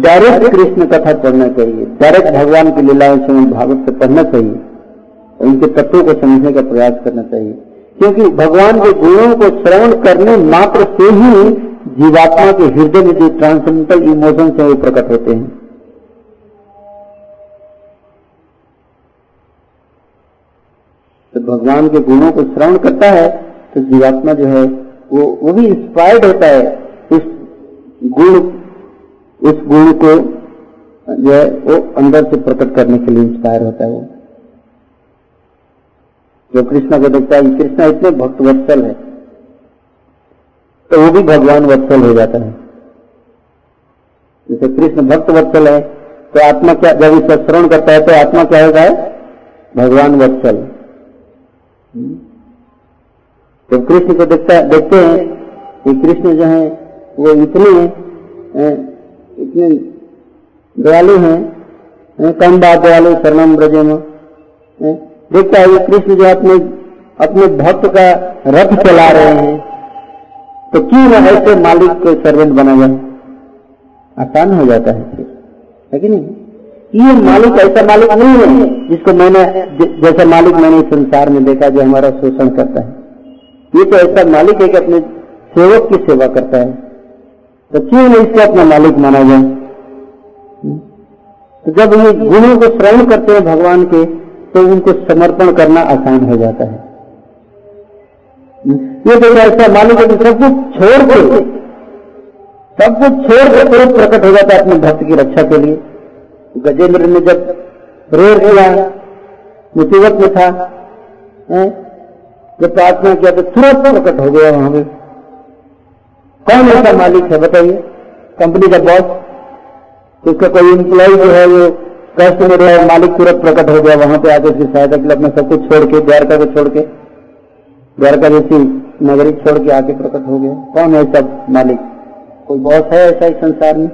A: डायरेक्ट कृष्ण कथा पढ़ना चाहिए डायरेक्ट भगवान की लीलाओं से भागवत से पढ़ना चाहिए उनके तत्वों को समझने का प्रयास करना चाहिए क्योंकि भगवान के गुणों को श्रवण करने मात्र से ही जीवात्मा के हृदय में जो ट्रांसमेंटल इमोशन है वो प्रकट होते हैं तो भगवान के गुणों को श्रवण करता है तो जीवात्मा जो है वो वो भी इंस्पायर्ड होता है उस गुण उस गुण को जो है वो अंदर से प्रकट करने के लिए इंस्पायर होता है वो जो कृष्ण को देखता है कृष्ण इतने भक्त वत्सल है तो वो भी भगवान वत्सल हो जाता है जैसे कृष्ण भक्त वत्सल है तो आत्मा क्या जब इसका श्रवण करता है तो आत्मा क्या होता है भगवान वत्सल तो कृष्ण को देखता देखते हैं कि कृष्ण जो है वो इतने इतने दयालु हैं कम बात दयालु शरणम में देखता है ये कृष्ण जो अपने अपने भक्त का रथ चला रहे हैं तो क्यों ना ऐसे मालिक को सर्वेंट बना जाए आसान हो जाता है है कि नहीं ये मालिक ऐसा मालिक नहीं है जिसको मैंने जैसा मालिक मैंने संसार में देखा जो हमारा शोषण करता है ये तो ऐसा मालिक है कि अपने सेवक की सेवा करता है तो क्यों नहीं इसको अपना मालिक माना जाए तो जब ये गुणों को श्रवण करते हैं भगवान के तो उनको समर्पण करना आसान हो जाता है ये तो ऐसा मालूम है कि सब कुछ छोड़ के सब कुछ छोड़ के स्वरूप प्रकट हो जाता है अपने भक्त की रक्षा के लिए गजेंद्र ने जब रो किया मुसीबत में था जब तो प्रार्थना किया तो तुरंत प्रकट हो गया वहां में कौन ऐसा मालिक है बताइए कंपनी का बॉस उसका कोई एम्प्लॉय जो है वो कष्ट में रहा मालिक तुरंत प्रकट हो गया वहां पे आके उसकी सहायता के लिए अपना सब कुछ छोड़ के द्वारका को छोड़ के द्वारका जैसी नगरी छोड़ के आके प्रकट हो गया कौन है सब मालिक कोई बॉस है ऐसा इस संसार में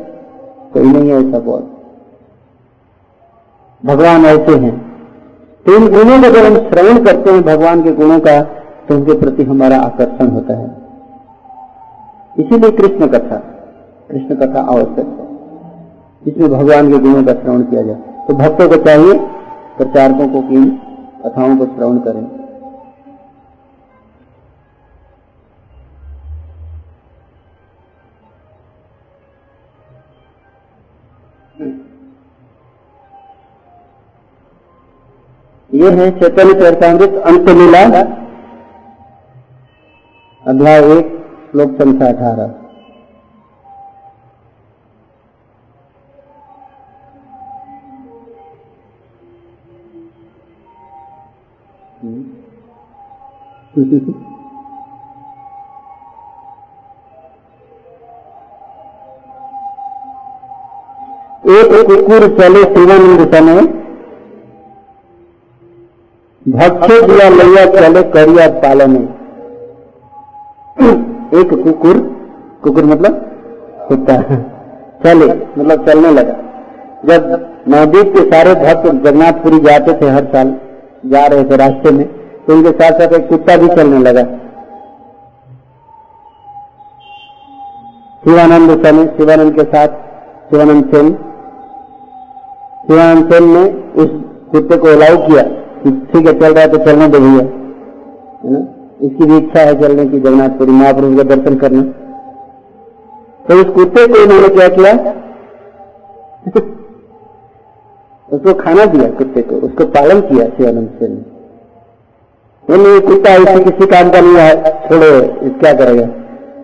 A: कोई नहीं है ऐसा बॉस भगवान ऐसे हैं तो इन गुणों का जब हम श्रवण करते हैं भगवान के गुणों का तो उनके प्रति हमारा आकर्षण होता है इसीलिए कृष्ण कथा कृष्ण कथा आवश्यक है इसमें भगवान के गुणों का श्रवण किया जाए तो भक्तों को चाहिए प्रचारकों को की कथाओं को श्रवण करें ये है चैतन्य चरतामृत अंत लीला अध्याय एक श्लोक संख्या अठारह एक कुकुर चले शिवानंद समय भक्षे दिया लैया चले करिया पालन एक कुकुर कुकुर मतलब कुत्ता चले मतलब चलने लगा जब नवदीप के सारे भक्त जगन्नाथपुरी जाते थे हर साल जा रहे थे रास्ते में तो उनके साथ साथ एक कुत्ता भी चलने लगा शिवानंद स्वामी शिवानंद के साथ शिवानंद सेन शिवानंद सेन ने उस कुत्ते को अलाउ किया ठीक है चल रहा है तो चलने दे तो भैया इसकी भी इच्छा है चलने की जगन्नाथपुरी महाप्रभु का दर्शन करना तो उस कुत्ते को इन्होंने क्या किया उसको खाना दिया कुत्ते को उसको पालन किया शिवानंद सेन ने कुत्ता ऐसे किसी काम का नहीं है छोड़ो क्या करेगा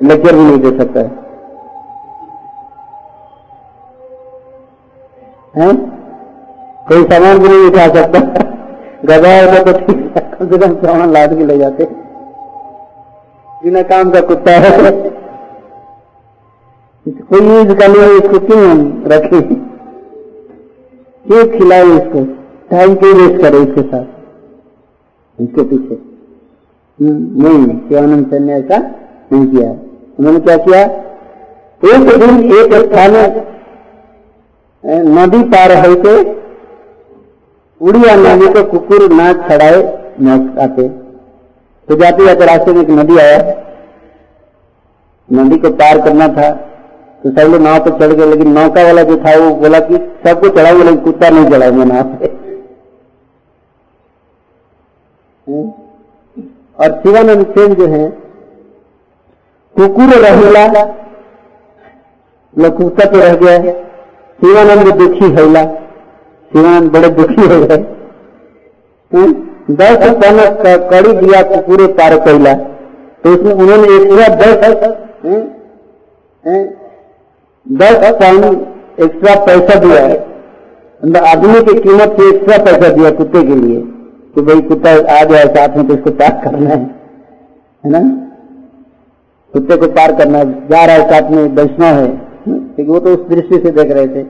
A: लेक्चर भी नहीं दे सकता है हैं? कोई सामान भी नहीं उठा सकता गधा होता तो ठीक है कम से कम सामान लाद के ले जाते बिना काम का कुत्ता है कोई यूज कर लिया इसको क्यों रखे क्यों खिलाए इसको टाइम क्यों वेस्ट करे इसके साथ उनके पीछे हम्म, नहीं शिवानंद सर ने ऐसा नहीं किया उन्होंने क्या किया एक दिन एक स्थान नदी पार होते उड़िया नदी को कुकुर ना छड़ाए आते तो जाते जाते रास्ते में एक नदी आया नदी को पार करना था तो सब लोग नाव पर चढ़ गए लेकिन नौका वाला जो था वो बोला कि सबको चढ़ाओ लेकिन कुत्ता नहीं चढ़ाऊंगा नाव पे और शिवानंद सेन जो है कुकुर रहेला लकुता पे रह गया शिवानंद दुखी हैला शिवानंद बड़े दुखी हो गए दस तन कड़ी दिया कुकुरे पार कैला तो उसमें उन्होंने एक पूरा दस दस टन एक्स्ट्रा पैसा दिया है मतलब आदमी की कीमत से एक्स्ट्रा पैसा दिया कुत्ते के लिए कि भाई कुत्ता आ गया साथ में तो इसको पार करना है है ना कुत्ते को पार करना है जा रहा है साथ में वैष्णव है हम्म? क्योंकि वो तो उस दृष्टि से देख रहे थे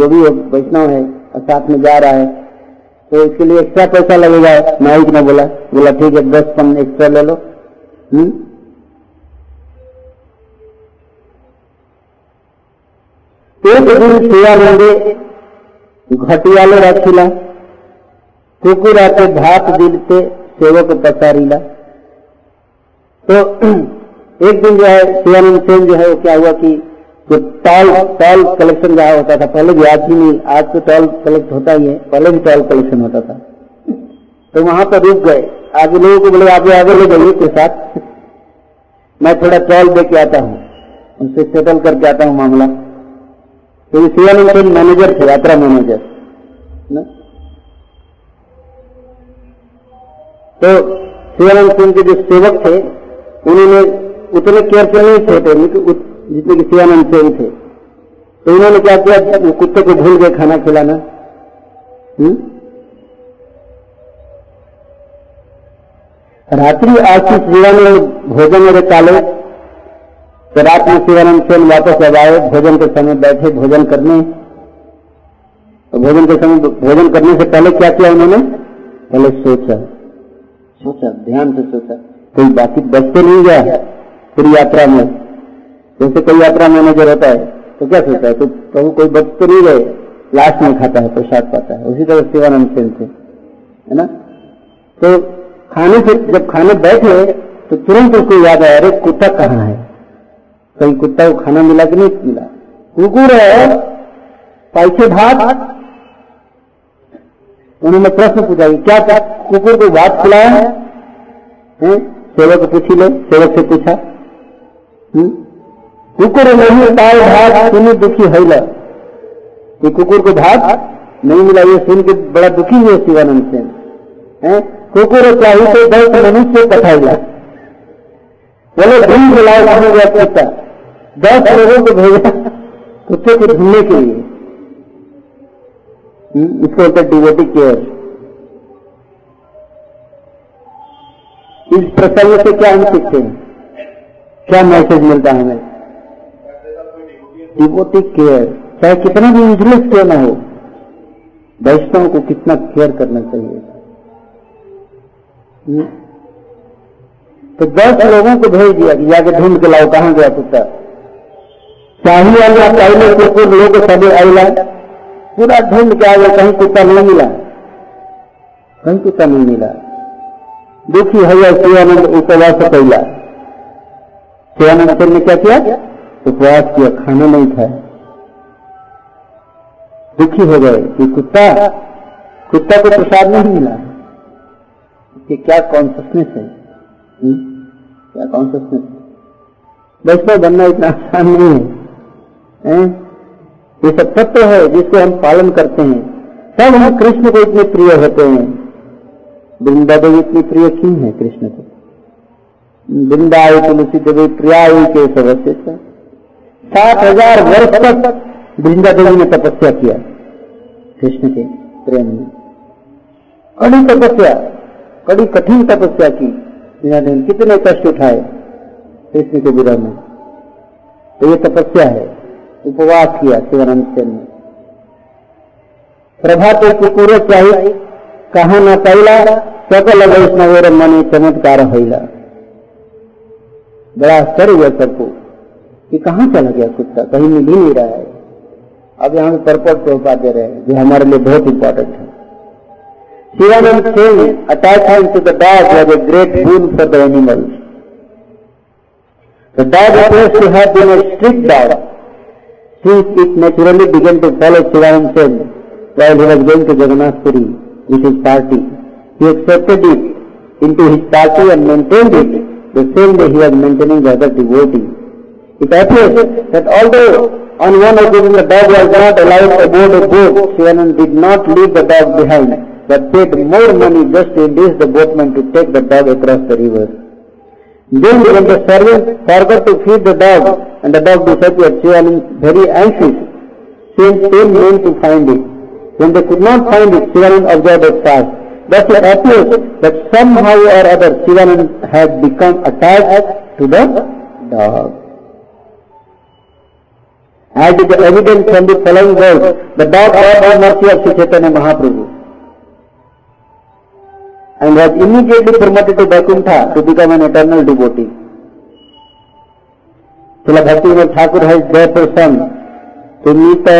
A: जो भी वैष्णव है और साथ में जा रहा है तो इसके लिए एक्स्ट्रा पैसा लगेगा नाइक ने बोला बोला ठीक है दस पन्न एक्स्ट्रा ले लो हुँ? हम्म? तो एक दिन सेवा लेंगे घटी वाले रख कुकुर आते ભાત દિલતે सेवक पसारीला तो एक दिन जो है शिवानंद सेन जो है वो क्या हुआ कि जो टॉल टॉल कलेक्शन जहाँ होता था पहले भी आज ही नहीं आज तो टॉल कलेक्ट होता ही है पहले भी टॉल कलेक्शन होता था तो वहां पर रुक गए आगे लोगों को बोले आगे आगे ले जाइए के साथ मैं थोड़ा टॉल दे के आता हूँ उनसे सेटल करके आता हूँ मामला क्योंकि तो शिवानंद सेन मैनेजर थे यात्रा मैनेजर ना तो सेवन सिंह के जो सेवक थे उन्होंने उतने केयरफुल नहीं थे तो जितने कि सेवानंद सिंह थे तो उन्होंने क्या किया कुत्ते को भूल गए खाना खिलाना हम्म? रात्रि आशीष जीवन में भोजन मेरे काले तो रात में शिवानंद सेन वापस अब आए भोजन के समय बैठे भोजन करने तो भोजन के समय भोजन करने से पहले क्या किया उन्होंने पहले सोचा सोचा अच्छा, ध्यान से सोचा कोई बाकी बस तो नहीं गया पूरी यात्रा में जैसे कोई यात्रा मैनेजर होता है तो क्या सोचता है तो प्रभु कोई बस तो नहीं गए लास्ट में खाता है प्रसाद पाता है उसी तरह सेवानंद सेन थे है ना तो खाने से जब खाने बैठे तो तुरंत उसको याद आया अरे कुत्ता कहाँ है कहीं कुत्ता को खाना मिला कि नहीं मिला कुकुर है पैसे भात उन्होंने प्रश्न पूछा क्या था कुकुर को भात खिलाया है, सेवक पूछी ले सेवक से पूछा हम्म? कुकुर नहीं पाए भात सुनी दुखी है ये कुकुर को भात नहीं मिला ये सुन के बड़ा दुखी हुए शिवानंद से कुकुर चाहिए तो बहुत मनुष्य कथाइला बोले धूम बुलाओ गया कुत्ता दस लोगों को भेजा कुत्ते को ढूंढने के लिए हम्म? इसको होता डिवोटी केयर इस प्रसंग से क्या हम सीखते हैं क्या मैसेज मिलता है हमें डिवोटी केयर चाहे कितना भी इंजलिस क्यों ना हो वैष्णव को कितना केयर करना चाहिए तो दस लोगों को भेज दिया कि जाके ढूंढ के लाओ कहां गया पुत्र चाहिए आया पहले तो कुकुर लोग सब आईला पूरा ढूंढ के आ गया कहीं कुत्ता नहीं मिला कहीं कुत्ता नहीं मिला दुखी है शिवानंद उपवास कैला शिवानंद ने क्या किया उपवास किया खाना नहीं था दुखी हो गए कि कुत्ता कुत्ता को प्रसाद नहीं मिला कि क्या कॉन्सियसनेस है हम्म? क्या कॉन्सियसनेस वैसे बनना इतना आसान नहीं है ये सब तत्व है जिसको हम पालन करते हैं तब हम कृष्ण को इतने प्रिय होते हैं वृंदा देवी इतनी प्रिय क्यों है कृष्ण को वृंदाई तुलसी देवी प्रिया के सदस्य सात हजार वर्ष तक वृंदा देवी ने तपस्या किया कृष्ण के प्रेम में कड़ी तपस्या कड़ी कठिन तपस्या की वृंदा देवी कितने कष्ट उठाए कृष्ण के विरह में तो ये तपस्या है उपवास किया शिवानंद चंद ने प्रभा तो कुकुर चाहिए कहा ना पहला सकल वैष्णव मन चमत्कार बड़ा आश्चर्य हुआ सबको कि कहां चला गया कुत्ता कहीं मिल ही नहीं रहा है अब यहाँ परपट तोहफा दे रहे हैं जो हमारे लिए बहुत इंपॉर्टेंट है Shivanand Singh attach to the dog a great boon for the animal the dog appears to have been a strict dog He accepted it into his party and maintained it the same way he was maintaining the other devotees. It appears that although on one occasion the dog was not allowed aboard a boat, Shivanand did not leave the dog behind, but paid more money just to induce the boatman to take the dog across the river. Then when the servant forgot to feed the dog and the dog disappeared, Shivanand very anxious, sent ten men to find it. When they could not find it, Shivanand observed a fast. But it appears that somehow or other Shivanand had become attached to the dog. As is evident from the following verse, the dog had the mercy of Sri Chaitanya Mahaprabhu and was immediately promoted to Vaikuntha to become an eternal devotee. Srila Bhaktivinoda Thakur has therefore sung, Tumita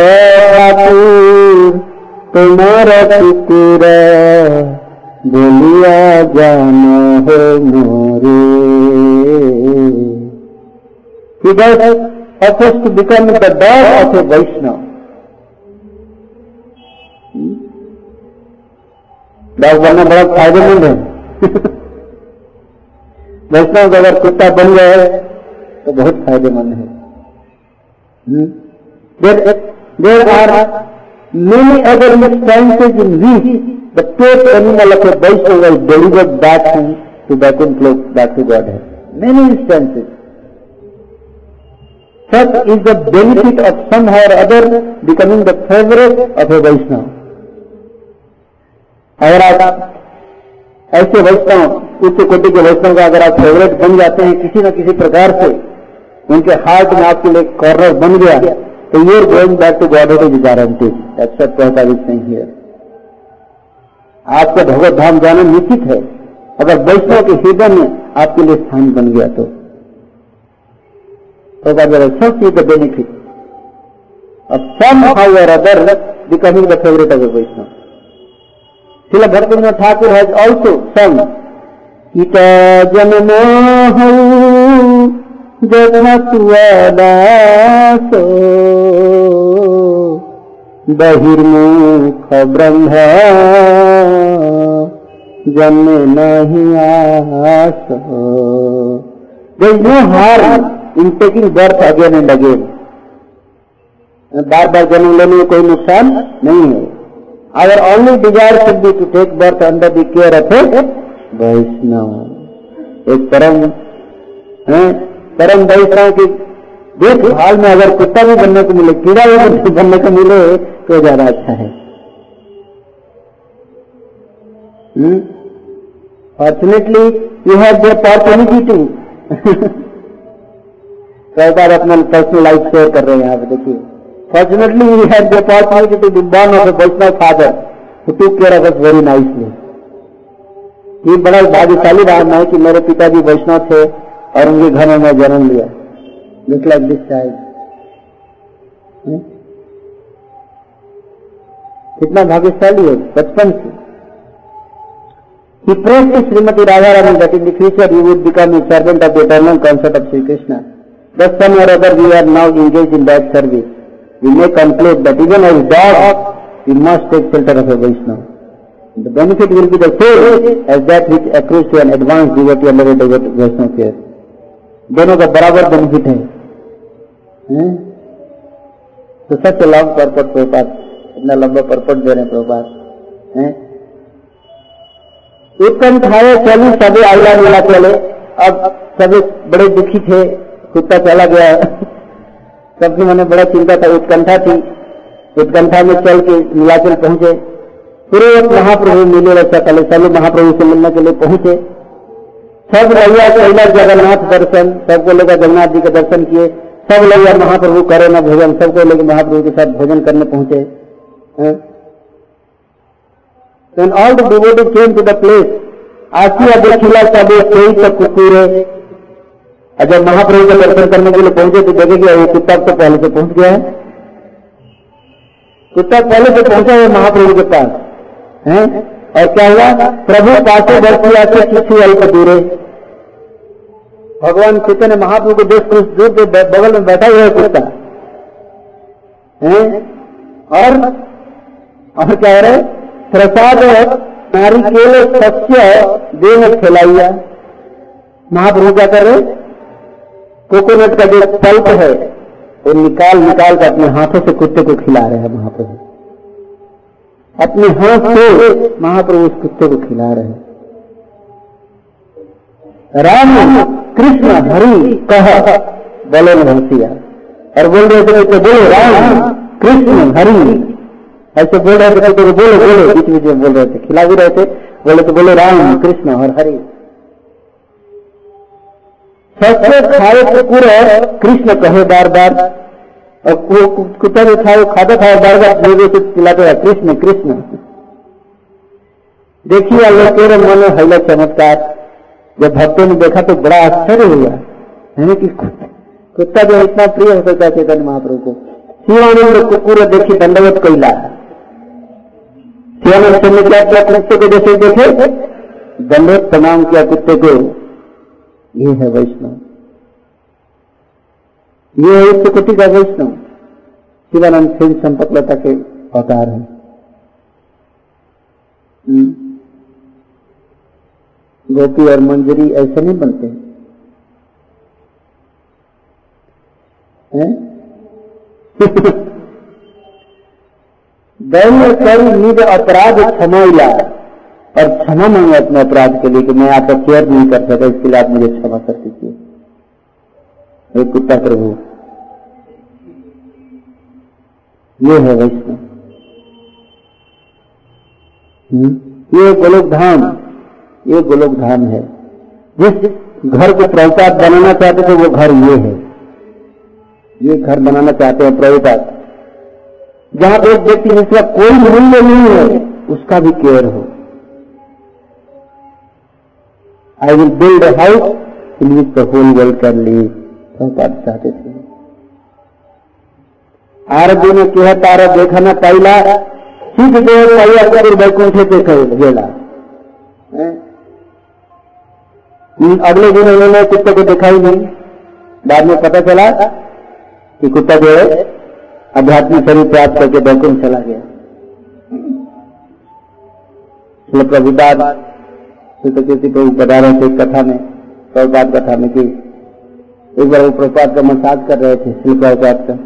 A: Thakur, Tumara Kukura, बोलिया जानो हो मोरे He does efforts to become the dog of a बनना बड़ा फायदेमंद है वैष्णव का अगर कुत्ता बन गए तो बहुत फायदेमंद है there there are many other time से we The pet animal of a Vaishnava is delivered back to Vaikuntha Lok, back to Godhead. Many instances. Such is the benefit of somehow or other becoming the favorite of a Vaishnava. अगर आप ऐसे वैष्णव उच्च कोटि के वैष्णव का अगर आप favourite बन जाते हैं किसी न किसी प्रकार से उनके हार्ट में आपके लिए कॉर्नर बन गया तो you're going back to God is guarantee accept कहता विच नहीं हियर आपका भगवत धाम जाना निश्चित है अगर वैष्णव के हृदय में आपके लिए स्थान बन गया तो बेनिफिट अब somehow other becoming the favourite of Vaishnava Shri Bharat Thakur has also सम इत जन तुआ दास बहिर्मुख ब्रह्म जन्म नहीं आस no harm in taking birth again and again बार बार जन्म लेने में कोई नुकसान नहीं है our only desire should be to take birth under the care of a Vaishnava एक परम परम वैष्णव की देखभाल में अगर कुत्ता भी बनने को मिले कीड़ा भी बनने को मिले तो ज्यादा अच्छा है fortunately you have the opportunity कई बार अपना पर्सनल लाइफ शेयर कर रहे हैं यहां पर देखिए fortunately you have the opportunity to be born of a personal father who to care of us very nicely ये बड़ा भाग्यशाली रहा है कि मेरे पिताजी वैष्णव थे और उनके घर में मैं जन्म लिया Look like this child. कितना भाग्यशाली है बचपन से He prayed to Srimati Radharani that in the future you would become a servant of the eternal concept of Sri Krishna. Thus some or other we are now engaged in that service. We may conclude that even as dogs, we must take shelter of a Vaishnava. The benefit will be the same as that which accrues to an advanced devotee under a Vaishnava care. दोनों का बराबर benefit है हैं हम्म? तो सच long purport प्रपात इतना लंबा purport दे रहे प्रपात है खाए चली सभी आईला मिला चले अब सभी बड़े दुखी थे कुत्ता चला गया सबकी मैंने बड़ा चिंता था उत्कंठा थी उत्कंठा में चल के नीलाचल पहुंचे पूरे महाप्रभु मिले रक्षा कले सभी महाप्रभु से मिलने के लिए पहुंचे सब रैया जगन्नाथ दर्शन सबको लोग जगन्नाथ जी के दर्शन किए सब लोग यार महाप्रभु करे ना भोजन सबको लेकिन महाप्रभु के साथ भोजन करने पहुंचे all all the devotees came to the place, आसिया देखिला सबे कोई तो कुकुर है जब महाप्रभु का दर्शन करने के लिए पहुंचे तो जगह गया वो कुत्ता तो पहले से पहुंच गया है कुत्ता पहले से पहुंचा है महाप्रभु के पास है और क्या हुआ प्रभु पास भर किया से किसी अल्प दूरे भगवान चैतन्य महाप्रभु को देख कुछ दूर के बगल में बैठा हुआ है कुत्ता और और क्या रहे प्रसाद नारी के लिए सत्य देह खिलाइया महाप्रभु क्या कर रहे कोकोनट का जो पल्प है वो निकाल निकाल कर अपने हाथों से कुत्ते को खिला रहे हैं महाप्रभु अपने हाथ से महाप्रभु उस कुत्ते को खिला रहे हैं राम कृष्ण हरी कह बोले भंसिया और बोल रहे थे तो बोलो राम कृष्ण हरी ऐसे बोल रहे थे तो बोलो बोलो बीच बीच में बोल रहे थे खिला भी रहे थे बोले तो बोलो राम कृष्ण और हरी सबसे खाए कुकुर तो पूरा कृष्ण कहे बार बार और कुत्ता जो था वो खाता था बार बार लोगों को चिल्लाते रहा कृष्ण कृष्ण देखिए अल्लाह तेरे मन में हल्ला चमत्कार जब भक्तों ने देखा तो बड़ा आश्चर्य हुआ है कि कुत्ता जो इतना प्रिय हो सकता है तो चेतन महाप्रभु को शिवानंद कुकुर देखी दंडवत ला शिवानंद सिंह ने क्या किया कुत्ते को जैसे देखे दंडवत प्रणाम किया कुत्ते को ये है वैष्णव ये है उसको कुटी का वैष्णव शिवानंद सिंह संपत के अवतार है हम्म। गोपी और मंजरी ऐसे नहीं बनते हैं दैन्य कर्म निज अपराध क्षमाइला और क्षमा मांगे अपने अपराध के लिए कि मैं आपका केयर नहीं कर सका इसके लिए आप मुझे क्षमा कर दीजिए एक कुत्ता प्रभु ये है वैष्णव हम्म? ये गोलोक धाम ये गोलोक धाम है जिस घर को प्रभुपात बनाना चाहते थे वो घर ये है ये घर बनाना चाहते हैं प्रभुपात जहां एक व्यक्ति जिसका कोई मूल्य नहीं है उसका भी केयर हो I will build a house in which the whole world कर ली प्रभुपात चाहते थे आरोग्य ने कह तारा देखा ना पहला सीख देव पाइया वैकुंठ से गेला हम्म, अगले दिन उन्होंने कुत्ते को दिखाई नहीं बाद में पता चला कि कुत्ता जो है अध्यात्मिक शरीर प्राप्त करके बैकुंठ चला गया मतलब प्रभुपाद सुतकृति को पधारे थे कथा में प्रभुपाद कथा में कि एक बार वो प्रभुपाद का मसाज कर रहे थे शिल प्रभुपाद का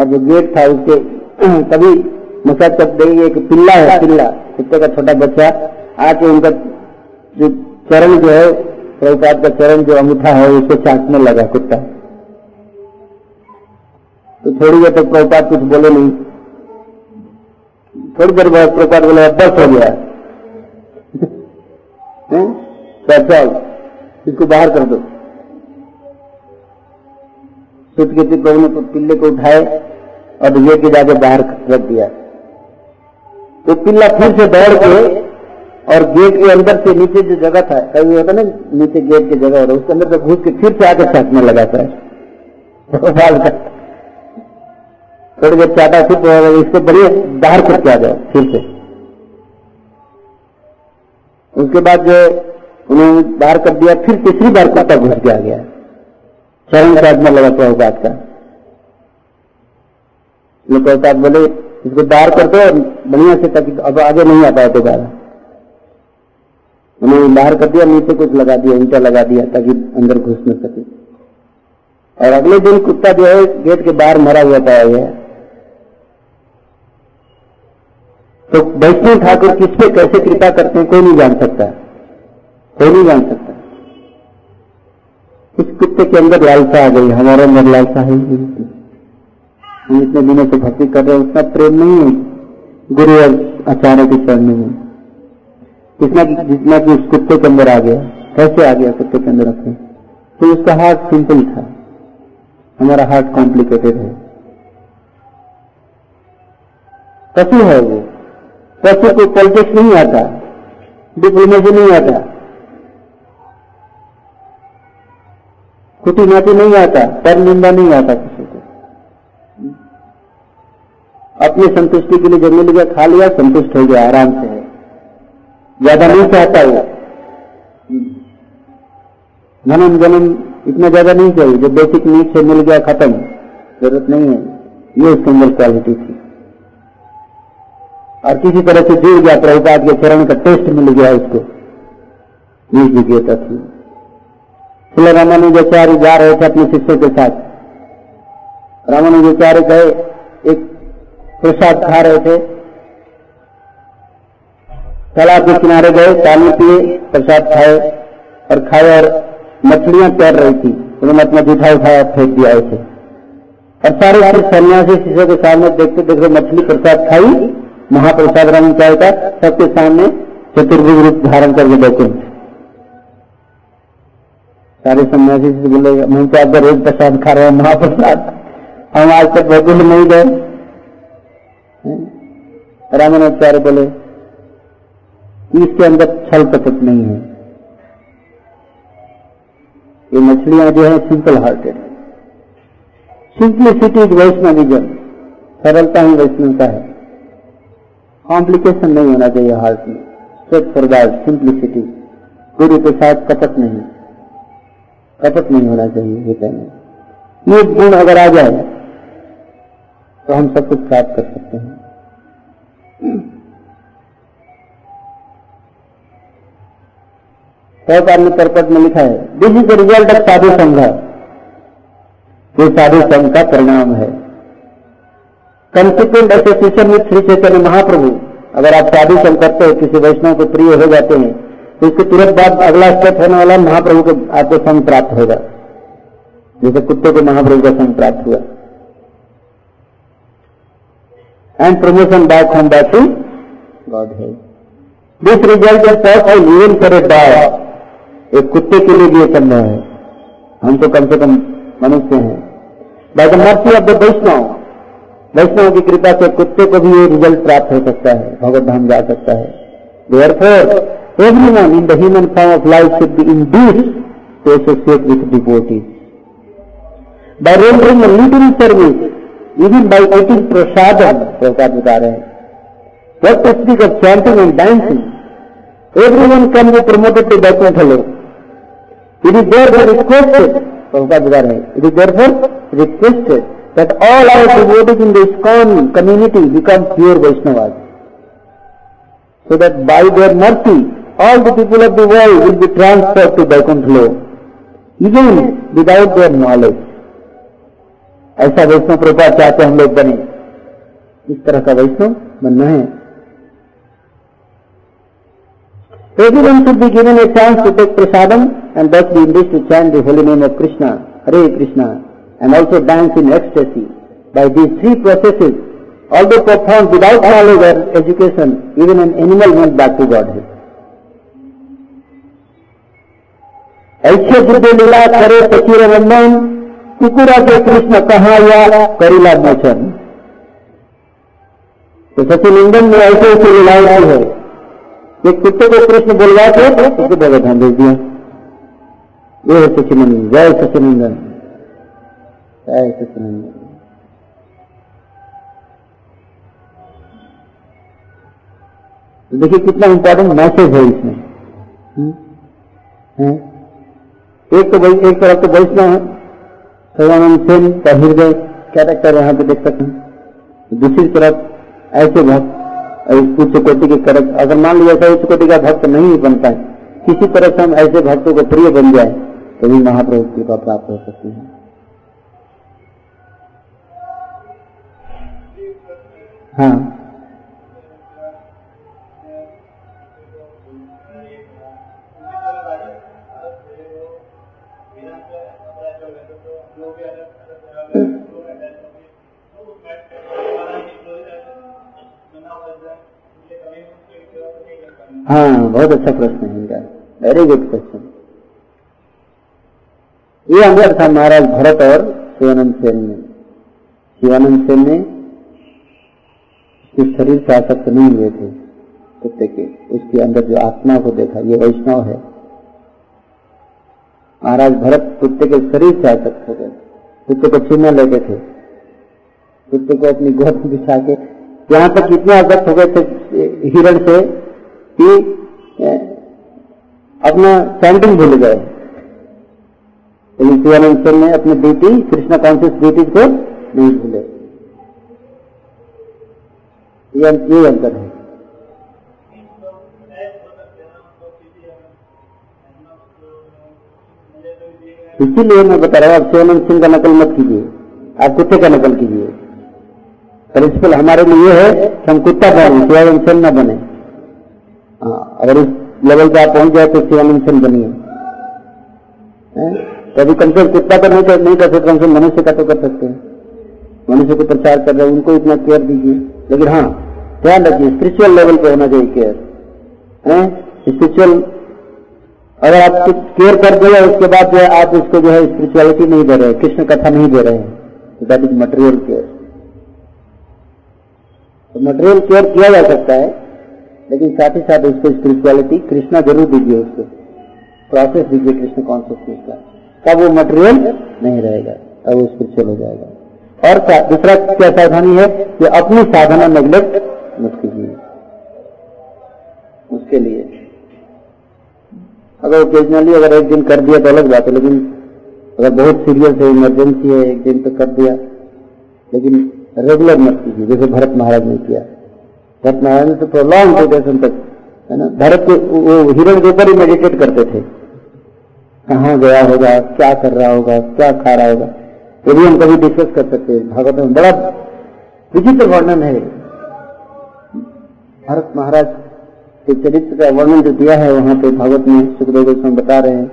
A: और जो गेट था उसके तभी मसाज कर देंगे एक पिल्ला है पिल्ला कुत्ते का छोटा बच्चा आके उनका जो चरण जो है प्रभुपाद का चरण जो अंगूठा है उसको चाटने लगा कुत्ता तो थोड़ी देर तक प्रभुपाद कुछ बोले नहीं थोड़ी देर बाद प्रभुपाद बोले बस हो गया इसको बाहर कर दो प्रभु ने तो पिल्ले को उठाए और ये के जाके बाहर रख दिया तो पिल्ला फिर से दौड़ के और गेट के अंदर से नीचे जो जगह था कभी होता ना नीचे गेट की जगह होता उसके अंदर से घुस के फिर से आके छाटने लगाता है थोड़ी देर चाटा फिर तो इससे बढ़िया बाहर करके आ जाए फिर से उसके बाद जो उन्होंने बाहर कर दिया फिर तीसरी बार कुत्ता घुस के आ गया चरण साधना लगाता है बात का लोग बोले इसको बाहर कर दो बढ़िया से ताकि अब आगे नहीं आ पाए दोबारा उन्होंने बाहर कर दिया नीचे कुछ लगा दिया ईटा लगा दिया ताकि अंदर घुस न सके और अगले दिन कुत्ता जो है गेट के बाहर मरा हुआ पाया गया तो बैठने ठाकुर किस पे कैसे कृपा करते हैं कोई नहीं जान सकता कोई नहीं जान सकता इस कुत्ते के अंदर लालसा आ गई हमारे अंदर लालसा है हम इतने दिनों से भक्ति कर रहे हैं उतना प्रेम नहीं है गुरु और आचार्य के चरण में जितना जितना भी उस कुत्ते के अंदर आ गया कैसे आ गया कुत्ते के अंदर रखे तो उसका हार्ट सिंपल था हमारा हार्ट कॉम्प्लिकेटेड है पशु है वो पशु को पॉलिटिक्स नहीं आता डिप्लोमेसी नहीं आता खुटी नाटी नहीं आता पर निंदा नहीं आता किसी को अपनी संतुष्टि के लिए जमीन लिया खा लिया संतुष्ट हो गया आराम से ज्यादा नहीं चाहता है जन्म जन्म इतना ज्यादा नहीं चाहिए जो बेसिक नीड से मिल गया खत्म जरूरत नहीं है ये उसके अंदर क्वालिटी थी और किसी तरह से जुड़ गया प्रभुपाद के चरण का टेस्ट मिल गया उसको निर्विज्ञता थी इसलिए रामानुजाचार्य जा रहे थे अपने शिष्य के साथ रामानुजाचार्य गए एक प्रसाद खा रहे थे तालाब के किनारे गए पानी पिए प्रसाद खाए और खाए और मछलियां तैर रही थी उन्होंने अपना जूठा उठाया फेंक दिया उसे और सारे सारे सन्यासी शिष्य के सामने देखते देखते मछली प्रसाद खाई महाप्रसाद रंग चाय का सबके सामने चतुर्भुज रूप धारण करके बैठे सारे सन्यासी से बोले हम क्या आपका रोज प्रसाद खा रहे हैं महाप्रसाद हम आज तक वैकुंठ नहीं गए रामनाथ बोले कि इसके अंदर छल कपट नहीं है ये मछलियां जो है सिंपल हार्टेड है सिंप्लिसिटी इज वैष्णविजन सरलता ही वैष्णवता है कॉम्प्लिकेशन नहीं होना चाहिए हार्ट में स्ट्रेट फॉरवर्ड सिंप्लिसिटी गुरु के साथ कपट नहीं कपट नहीं होना चाहिए ये कहने ये गुण अगर आ जाए तो हम सब कुछ प्राप्त कर सकते हैं सहकार ने परपट में लिखा है this is the result of sadhu संघ ये साधु संघ का परिणाम है consequent association with Shri Chaitanya Mahaprabhu अगर आप साधु संघ करते हो किसी वैष्णव के प्रिय हो जाते हैं तो इसके तुरंत बाद अगला स्टेप होने वाला महाप्रभु को आपको संघ प्राप्त होगा जैसे कुत्ते को महाप्रभु का संघ प्राप्त हुआ and promotion back home back to God है this result of is possible even for a dog एक कुत्ते के लिए भी यह संभव है हम तो कम से कम मनुष्य हैं by the mercy of the Vaishnava वैष्णव की कृपा से कुत्ते को भी ये रिजल्ट प्राप्त हो सकता है भगवत धाम जा सकता है therefore every one in the human form of life should be in to associate with devotees by rendering leading service even by eating prasad प्रसाद बता रहे हैं. What speak of of and dancing dancing? Everyone can be promoted to Vaikuntha Loka. It is therefore requested, Prabhupada Bhagavad Gita, it is therefore requested that all our devotees in the ISKCON community become pure Vaishnavas. So that by their mercy, all the people of the world will be transferred to Vaikuntha Lok, even without their knowledge. ऐसा वैष्णव प्रभा चाहते हम लोग बने इस तरह का वैष्णव बनना है Everyone should be given a chance to take prasadam and thus be induced to chant the holy name of Krishna, Hare Krishna, and also dance in ecstasy. By these three processes, although performed without knowledge or education, even an animal went back to Godhead. ऐसे बुद्धि लीला करे सचिर वंदन कुकुरा के कृष्ण कहा या करीला मोचन तो सचिन इंदन ने ऐसे ऐसी लीलाएं है ये कुत्ते को कृष्ण बोलवा के तो उसके जगह ध्यान दे दिया ये है सचिनंदन जय सचिनंदन जय सचिनंदन तो देखिए कितना इंपॉर्टेंट मैसेज है इसमें हुँ? हम्म? हुँ? एक तो भाई एक तरफ तो वैष्णव है सर्वानंद सेन का हृदय कैरेक्टर यहां पे देख सकते हैं दूसरी तरफ ऐसे भक्त उच्च कोटि के कर अगर मान लिया ऐसा उच्च कोटि का भक्त नहीं बनता है किसी तरह से हम ऐसे भक्तों को प्रिय बन जाए तो भी महाप्रभु कृपा प्राप्त हो सकती है हाँ हाँ बहुत अच्छा प्रश्न है इनका वेरी गुड क्वेश्चन ये अंदर था महाराज भरत और शिवानंद सेन ने शिवानंद सेन ने इस शरीर से आसक्त नहीं हुए थे कुत्ते के उसके अंदर जो आत्मा को देखा ये वैष्णव है महाराज भरत कुत्ते के शरीर से आसक्त हो गए कुत्ते को छीना लेते थे कुत्ते को अपनी गोद में बिछा के यहां तक इतने आसक्त हो गए थे हिरण से कि अपना चैंटिंग भूल गए लेकिन शिवानंद ने अपनी ड्यूटी कृष्णा कॉन्शियस ड्यूटी को नहीं भूले ये अंतर है इसीलिए मैं बता रहा हूं आप शिवानंद सिंह का नकल मत कीजिए आप कुत्ते का नकल कीजिए प्रिंसिपल हमारे लिए है कि हम कुत्ता बने शिवानंद सिंह न बने हाँ, अगर इस लेवल पे आप पहुंच जाए तो शिवानुषन बनिए कभी कम से कम कुत्ता तो नहीं कर नहीं कर सकते हमसे मनुष्य का तो कर सकते हैं मनुष्य को प्रचार कर रहे हैं उनको इतना केयर दीजिए लेकिन हाँ ध्यान रखिए स्पिरिचुअल लेवल पे होना चाहिए केयर है स्पिरिचुअल अगर आप कुछ केयर कर दे उसके बाद जो है आप उसको जो है स्पिरिचुअलिटी नहीं दे रहे कृष्ण कथा नहीं दे रहे हैं that is material care material care किया जा सकता है लेकिन साथ ही साथ उसको स्पिरिचुअलिटी कृष्णा जरूर दीजिए उसको प्रोसेस दीजिए कृष्ण कॉन्शियसनेस का तब वो मटेरियल नहीं रहेगा तब वो स्पिरिचुअल हो जाएगा और दूसरा क्या सावधानी है कि अपनी साधना नेग्लेक्ट मत कीजिए उसके लिए अगर ओकेजनली अगर एक दिन कर दिया तो अलग बात है लेकिन अगर बहुत सीरियस है इमरजेंसी है एक दिन तो कर दिया लेकिन रेगुलर मत कीजिए जैसे भरत महाराज ने किया सत्यनारायण तो प्रॉब्लम मेडिटेशन तक है ना भरत के वो हिरण के ऊपर ही मेडिटेट करते थे कहाँ गया होगा क्या कर रहा होगा क्या खा रहा होगा ये भी हम कभी डिस्कस कर सकते हैं भागवत में बड़ा विचित्र वर्णन है भरत महाराज के चरित्र का वर्णन जो दिया है वहां पे भागवत में सुखदेव गोस्वामी बता रहे हैं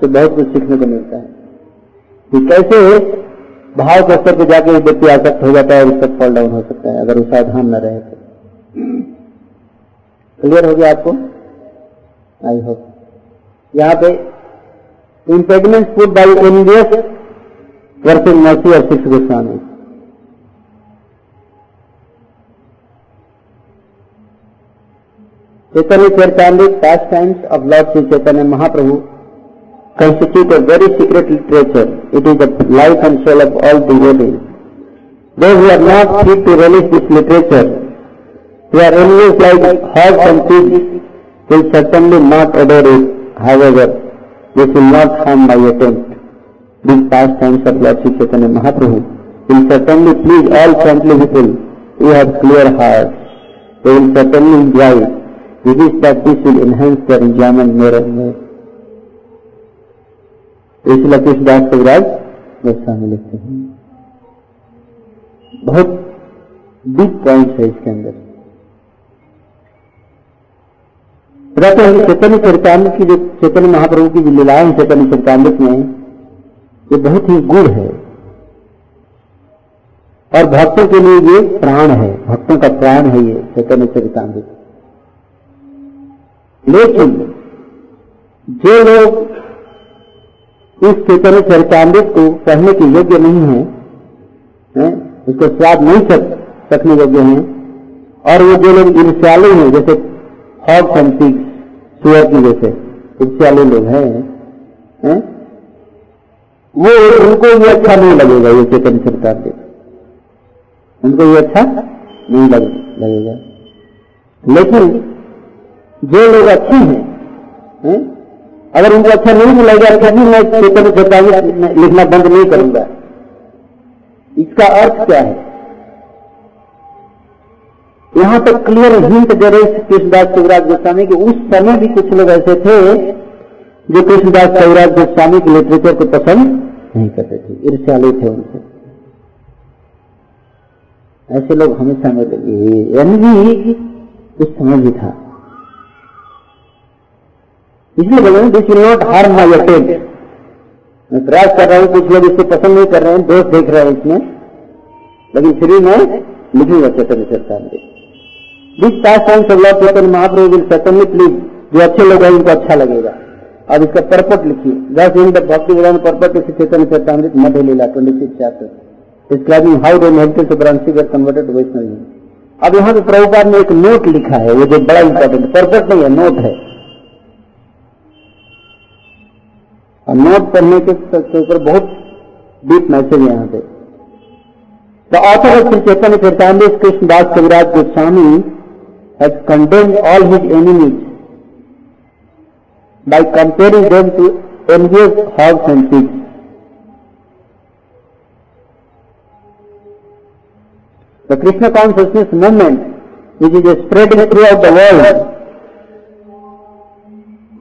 A: तो बहुत कुछ सीखने को मिलता है कि कैसे भाव के स्तर पर जाके व्यक्ति आसक्त हो जाता है और उस तक फॉल डाउन हो सकता है अगर उसका ध्यान न रहे तो क्लियर हो गया आपको आई होप यहां पे इंपेगमेंट फूड बाई एनडीएस वर्सिंग मर्सी और सिक्स गोस्वामी चैतन्य चेर चांदी पास times of Lord Shri Chaitanya Mahaprabhu constitute a very secret literature it is of and soul of all the world though we are not fit to release this literature We are always like hurt and teeth will certainly not adore it. However, they will not harm by attempt. These pastimes of Lord Sri Chaitanya Mahaprabhu will certainly please all friendly people who have clear hearts. They will certainly enjoy it. This is that this will enhance their enjoyment more and more. इसलिए कृष्णदास कविराज गोस्वामी लिखते हैं बहुत big point है इसके अंदर हैं चैतन्य चरितान की जो चैतन्य महाप्रभु की जो लीलाएं हैं चैतन्य चरितामृत में ये बहुत ही गुड़ है और भक्तों के लिए ये प्राण है भक्तों का प्राण है ये चैतन्य चरितामृत लेकिन जो लोग इस चैतन्य चरितामृत को कहने के योग्य नहीं है, है इसको स्वाद नहीं सक, सकने योग्य हैं और वो जो लोग इन हैं जैसे हॉग एंड सुअर की जैसे इच्छालु लोग हैं है? वो उनको भी अच्छा नहीं लगेगा ये चेतन सरकार के उनको ये अच्छा नहीं लग, लगेगा लेकिन जो लोग अच्छे हैं है? अगर उनको अच्छा नहीं मिलेगा तो भी मैं चेतन सरकार लिखना बंद नहीं करूंगा इसका अर्थ क्या है यहाँ पर क्लियर हिंट दे रहे कृष्णदास शिवराज गोस्वामी के उस समय भी कुछ लोग ऐसे थे जो कृष्णदास शिवराज गोस्वामी के लिटरेचर को पसंद नहीं करते थे ईर्ष्यालु थे उनसे ऐसे लोग हमेशा में उस समय भी था इसलिए बोले this will not harm my attempt मैं प्रयास कर रहा हूं कुछ लोग इसे पसंद नहीं कर रहे हैं दोस्त देख रहे हैं इसमें लेकिन फिर भी मैं लिखूंगा चतुर्थ सरकार देख this pass times of Lord Chaitanya Mahaprabhu will certainly please जो अच्छे लोग हैं उनको अच्छा लगेगा अब इसका परपट लिखिए दस इन द भक्ति विधान परपट इसी Chaitanya Charitamrita Madhya Lila twenty six chapter describing how the negative ब्रांसी वर कन्वर्टेड टू अब यहां पर प्रभुपाद ने एक नोट लिखा है ये जो बड़ा इंपॉर्टेंट पर्पट नहीं है नोट है और नोट पढ़ने के ऊपर बहुत डीप मैसेज है यहां पे the author of Shri Chaitanya Charitamrita Krishnadas Kaviraj Goswami has condemned all his enemies by comparing them to envious hogs and pigs. The Krishna consciousness movement, which is spreading throughout the world,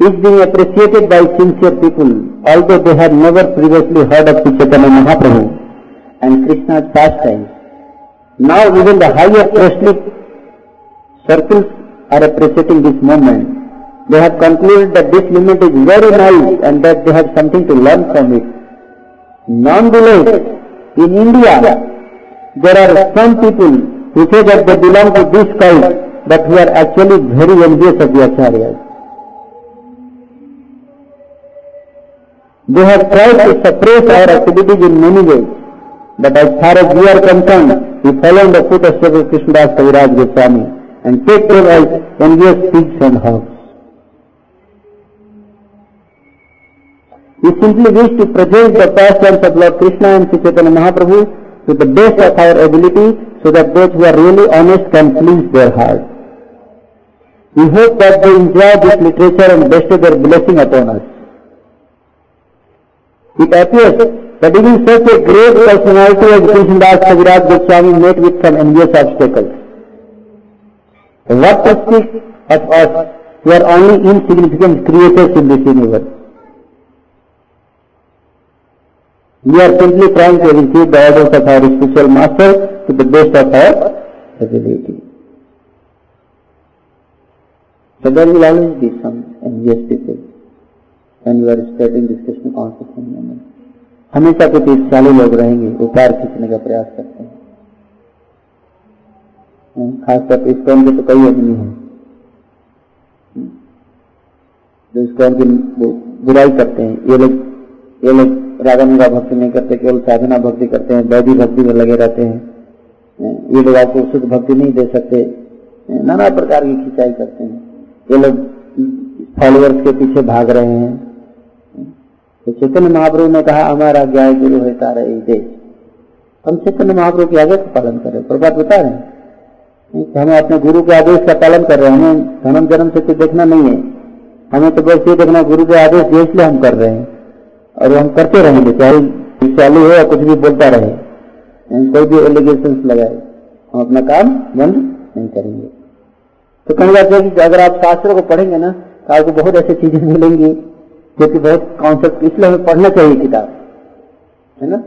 A: is being appreciated by sincere people, although they have never previously heard of Chaitanya Mahaprabhu and Krishna's pastimes. Now even the highest Krishna circles are appreciating this moment. They have concluded that this movement is very nice and that they have something to learn from it. Nonetheless, in India, there are some people who say that they belong to this cult, but who are actually very envious of the Acharyas. They have tried to suppress our activities in many ways, but as far as we are concerned, we follow the footsteps of Krishnadas Kaviraj Goswami. and take care of envious pigs and hogs. We simply wish to produce the pastimes of Lord Krishna and Sri Chaitanya Mahaprabhu to the best of our ability so that those who are really honest can please their heart. We hope that they enjoy this literature and bestow their blessing upon us. It appears that even such a great personality as Krishna Das Kaviraj Goswami met with some envious obstacles. What persists of us we are only insignificant creators in this universe? We are simply trying to receive the orders of our spiritual master to the best of our ability. So there will always be some envious people when you are starting this Krishna consciousness movement. हमेशा कुछ ईर्ष्यालु लोग रहेंगे उतार खींचने का प्रयास करते हैं हम्म, खासकर इस्कॉन के तो कई आदमी हैं हम्म, जो इस्कॉन की बुराई करते हैं ये लोग ये लोग रागानुगा भक्ति नहीं करते केवल साधना भक्ति करते हैं वैधि भक्ति में लगे रहते हैं हम्म, ये लोग आपको शुद्ध भक्ति नहीं दे सकते नाना प्रकार की खिंचाई करते हैं ये लोग फॉलोअर्स के पीछे भाग रहे हैं तो चैतन्य महाप्रभु ने कहा हमारा ज्ञान गुरु है तारा देश हम चैतन्य महाप्रभु की आज्ञा का पालन करें प्रभात बता रहे हैं हमें अपने गुरु के आदेश का पालन कर रहे हैं धर्म जन्म से कुछ देखना नहीं है हमें तो बस ये देखना गुरु के आदेश जो इसलिए हम कर रहे हैं और हम करते रहेंगे चाहे चालू हो या कुछ भी बोलता रहे कोई भी एलिगेशन लगाए हम अपना काम बंद नहीं करेंगे तो कहीं बात है कि अगर आप शास्त्रों को पढ़ेंगे ना तो आपको बहुत ऐसी चीजें मिलेंगी जो कि बहुत कॉन्सेप्ट इसलिए हमें पढ़ना चाहिए किताब है ना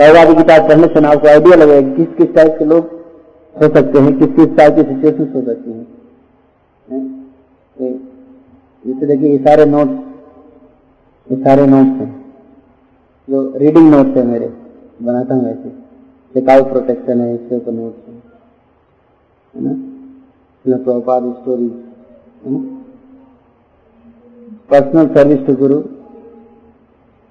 A: पहला किताब पढ़ने से ना आपको आइडिया लगेगा किस किस टाइप के लोग हो सकते हैं किस किस टाइप की सिचुएशन हो सकती है जैसे तो तो देखिए ये सारे नोट ये सारे नोट हैं जो रीडिंग नोट है मेरे बनाता हूँ वैसे टिकाऊ प्रोटेक्शन है इसके ऊपर नोट है ना Prabhupada story personal service to guru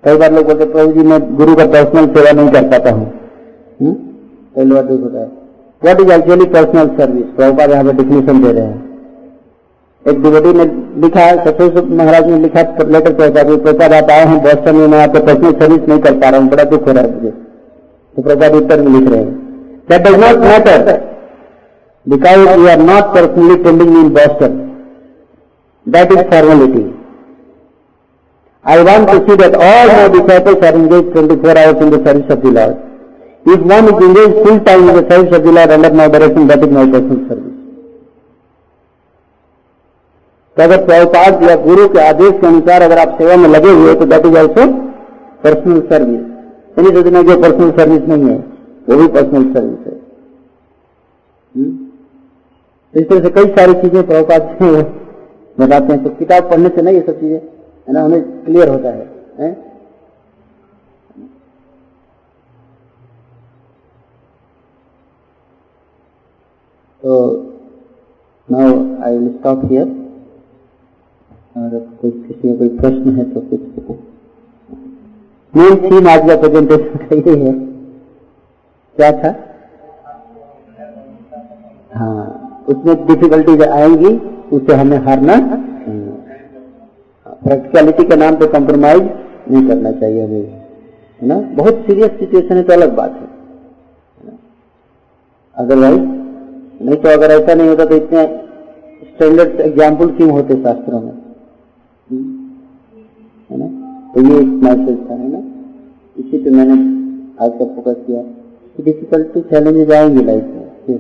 A: कई बार लोग बोलते प्रभु जी मैं गुरु का पर्सनल सेवा नहीं कर पाता हूँ कई बार दुख होता है what is actually personal service Prabhupada यहाँ पे डिफिनेशन दे रहे हैं एक डिबेटी ने लिखा सत्य महाराज ने लिखा लेटर प्रभुपाद प्रभुपाद आप आए हैं बॉस्टन में मैं आपको पर्सनल सर्विस नहीं कर पा रहा हूँ बड़ा दुख हो रहा है मुझे तो प्रभुपाद उत्तर में लिख रहे हैं that does not matter because you are not personally tending in Boston that is formality I want to see that all my disciples are engaged 24 hours in the service of the Lord. If one is engaged full time in the service of the Lord under my direction, that is my personal service. तो अगर प्रभुपाद या गुरु के आदेश के अनुसार अगर आप सेवा में लगे हुए तो that is also personal service यानी जो दिन पर्सनल सर्विस नहीं है वो भी पर्सनल सर्विस है हम्म? तो इस तरह से कई सारी चीजें प्रवकाश बताते हैं तो किताब पढ़ने से नहीं ये सब चीजें है ना हमें क्लियर होता है, है? So now I will stop here. कोई किसी का कोई प्रश्न है तो कुछ मेन थीम आज का प्रेजेंटेशन का ये है क्या था हाँ उसमें डिफिकल्टीज आएंगी उसे हमें हारना प्रैक्टिकलिटी के नाम पे कॉम्प्रोमाइज नहीं करना चाहिए हमें है ना बहुत सीरियस सिचुएशन है तो अलग बात है अदरवाइज नहीं तो अगर ऐसा नहीं होता तो इतने स्टैंडर्ड एग्जाम्पल क्यों होते शास्त्रों में है ना तो ये एक मैसेज था है ना इसी पे मैंने आज का फोकस किया कि डिफिकल्टी चैलेंजेस आएंगे लाइफ में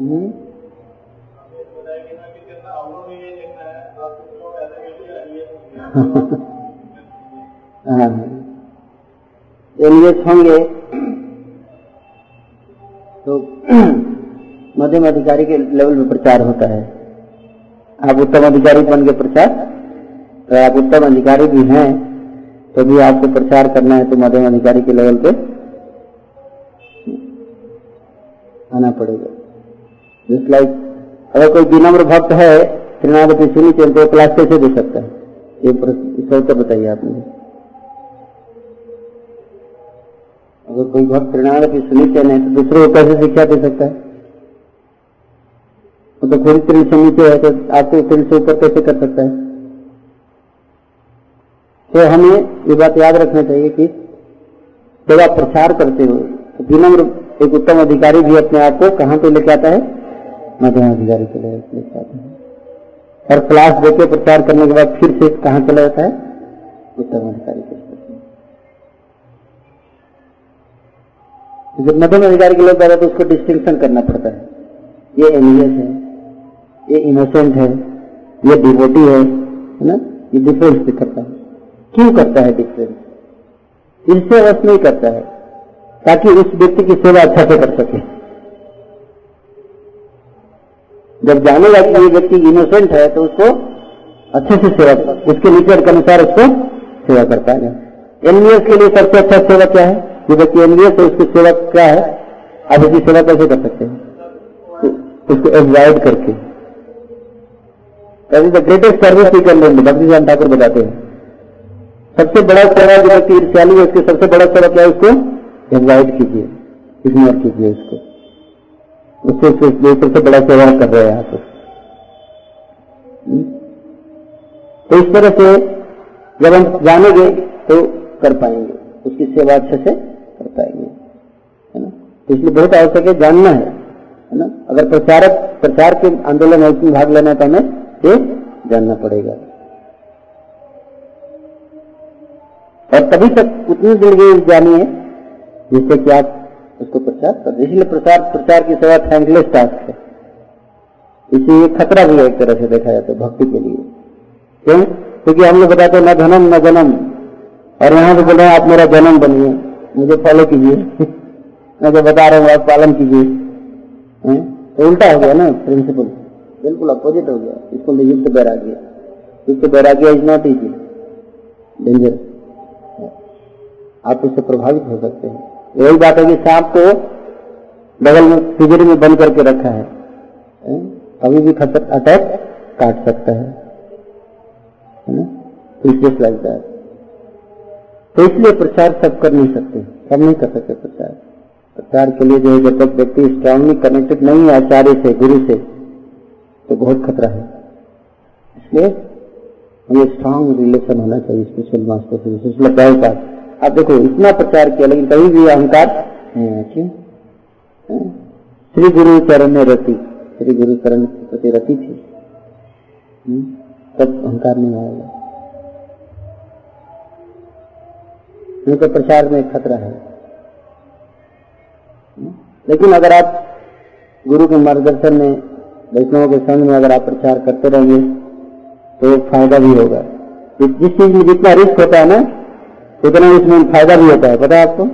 A: हम्म। हाँ। एलियट होंगे तो मध्यम अधिकारी के लेवल में प्रचार होता है आप उत्तम अधिकारी बन के प्रचार तो आप उत्तम अधिकारी भी हैं तो भी आपको प्रचार करना है तो मध्यम अधिकारी के लेवल पे आना पड़ेगा लाइक अगर कोई विनम्र भक्त है त्रिनावती सुनी चलते तो क्लास कैसे दे सकता है ये इसका बताइए आपने अगर कोई भक्त त्रिनावती सुनी चैन तो, तो दूसरों को कैसे शिक्षा दे सकता है वो तो फिर त्रिन से नीचे है तो आपको त्रिन से ऊपर कैसे कर सकता है तो हमें ये बात याद रखना चाहिए कि जब आप प्रचार करते हो तो विनम्र एक उत्तम अधिकारी भी अपने आप को कहां पे लेके आता है मध्यमाधिकारी के लिए लिख जाते हैं और क्लास देके प्रचार करने के बाद फिर से कहाँ चला जाता है उत्तम अधिकारी के जब मध्यम अधिकारी के जाता है तो उसको डिस्टिंक्शन करना पड़ता है ये एनियस है ये इनोसेंट है ये डिवोटी है ना ये डिफरेंस भी करता है क्यों करता है डिफरेंस इससे बस नहीं करता है ताकि उस व्यक्ति की सेवा अच्छा से कर सके जब जानेगा कि ये व्यक्ति इनोसेंट है तो उसको अच्छे से सेवा उसके नेचर के अनुसार उसको सेवा कर पाएगा एनवीएस के लिए सबसे अच्छा सेवा क्या है जो व्यक्ति एनवीएस है उसकी सेवा क्या है आप उसकी सेवा कैसे कर सकते हैं तो उसको एवॉइड करके that is the greatest service we can render भक्ति जान ठाकुर बताते हैं सबसे बड़ा सेवा जो व्यक्ति ईर्ष्यालु है उसके सबसे बड़ा सेवा क्या है उसको एवॉइड कीजिए इग्नोर कीजिए उसको उसे कुछ से बड़ा सेवा कर रहे हैं तो तो इस तरह से जब हम जानेंगे तो कर पाएंगे उसकी सेवा अच्छे से कर पाएंगे है ना तो इसलिए बहुत आवश्यक है जानना है है ना अगर प्रचारक प्रचार के आंदोलन में उसमें भाग लेना है तो हमें ये जानना पड़ेगा और तभी तक उतनी जिंदगी जानी है जिससे कि आप उसको प्रचार कर इसलिए प्रचार प्रचार की सेवा थैंकलेस टास्क है इसलिए खतरा भी एक तरह से देखा जाता तो है भक्ति के लिए क्यों क्योंकि हम लोग बताते हैं न धनम न जन्म और यहां पे बोले आप मेरा जन्म बनिए मुझे फॉलो कीजिए मैं जो तो बता रहा हूँ आप पालन कीजिए तो उल्टा हो गया ना प्रिंसिपल बिल्कुल अपोजिट हो गया इसको युक्त बैराग्य युक्त बैराग्य इज नॉट इजी डेंजर आप उससे प्रभावित हो सकते हैं यही बात है कि सांप को बगल में पिंजरे में बंद करके रखा है अभी भी खतर अटैक काट सकता है लाइक दैट तो इसलिए प्रचार सब कर नहीं सकते सब नहीं कर सकते प्रचार प्रचार के लिए जो है जब तक व्यक्ति स्ट्रांगली कनेक्टेड नहीं है आचार्य से गुरु से तो बहुत खतरा है इसलिए हमें स्ट्रांग रिलेशन होना चाहिए स्पेशल मास्टर से विशेष का अब देखो इतना प्रचार किया लेकिन कभी भी अहंकार क्यों हाँ। श्री गुरु चरण में रति श्री गुरु चरण प्रति रति थी हाँ, तब अहंकार नहीं आएगा उनके तो प्रचार में खतरा है हाँ, लेकिन अगर आप गुरु के मार्गदर्शन में वैष्णव के संग में अगर आप प्रचार करते रहेंगे तो एक फायदा भी होगा जिस चीज में जितना रिस्क होता है ना इतना इसमें फायदा भी होता है पता है आपको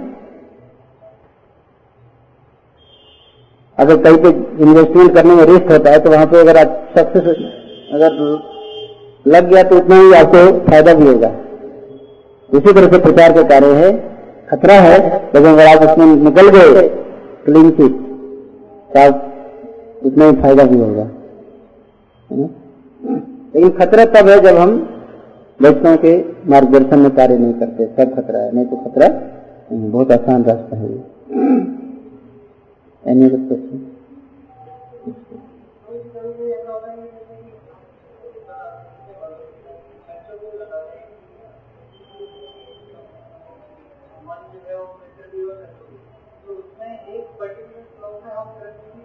A: अगर कहीं पे इन्वेस्टमेंट करने में रिस्क होता है तो वहां पे अगर आप सक्सेस अगर लग गया तो उतना ही आपको फायदा भी होगा इसी तरह से प्रचार का कार्य है खतरा है लेकिन अगर आप उसमें निकल गए क्लीन चिट तो आप उतना ही फायदा भी होगा लेकिन खतरा तब है जब हम बच्चों के मार्गदर्शन में कार्य नहीं करते सब खतरा है नहीं तो खतरा बहुत आसान रास्ता है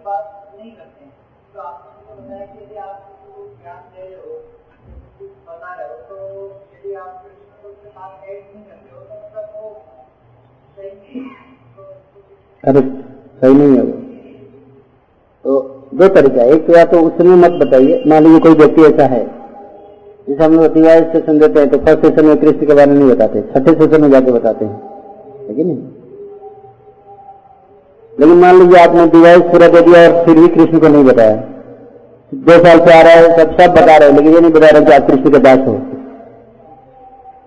A: बात नहीं करते हैं तो आपने बताया कि यदि आप ज्ञान दे रहे हो बता रहे हो तो यदि आप उसके ऐड नहीं करते हो तो मतलब वो सही अरे सही नहीं है वो तो दो तरीका एक तो या तो उसमें मत बताइए मान लीजिए कोई व्यक्ति ऐसा है जिसे हम लोग तिहाई सेशन देते हैं तो फर्स्ट सेशन में कृष्ण के बारे में नहीं बताते छठे सेशन में जाके बताते हैं है ना नहीं लेकिन मान लीजिए आपने डिवाइस पूरा दे दिया और फिर भी कृष्ण को नहीं बताया दो साल से आ रहा है सब सब बता रहे हैं लेकिन ये नहीं बता रहे कि आप कृष्ण के दास हो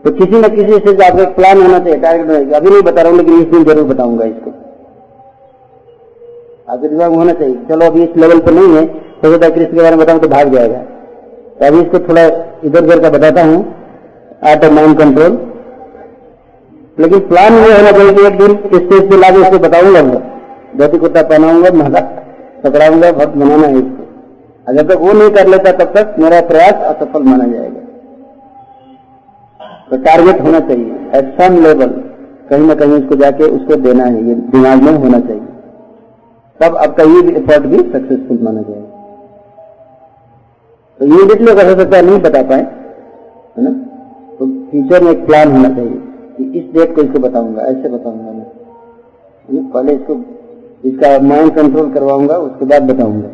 A: तो किसी न किसी से आपका एक प्लान होना चाहिए टारगेट होना चाहिए अभी नहीं बता रहा हूँ लेकिन इस दिन जरूर बताऊंगा इसको आपके दिमाग में होना चाहिए चलो अभी इस लेवल पर नहीं है तो सकता कृष्ण के बारे में बताऊँ तो भाग जाएगा तो अभी इसको थोड़ा इधर उधर का बताता हूँ आर्ट ऑफ माइंड कंट्रोल लेकिन प्लान ये होना चाहिए कि एक दिन स्टेज पे लाके उसको बताऊंगा मैं धोती कुर्ता पहनाऊंगा महंगा पकड़ाऊंगा बहुत बनाना है इसको जब तक वो नहीं कर लेता तब तक मेरा प्रयास असफल माना जाएगा तो टारगेट होना चाहिए एट सम लेवल कहीं ना कहीं उसको जाके उसको देना है ये दिमाग में होना चाहिए तब आपका ये एफर्ट भी सक्सेसफुल माना जाएगा तो इमीडिएटली अगर हो सकता नहीं बता पाए है ना तो फ्यूचर में एक प्लान होना चाहिए कि इस डेट को इसको बताऊंगा ऐसे बताऊंगा मैं पहले इसको इसका माइंड कंट्रोल करवाऊंगा उसके बाद बताऊंगा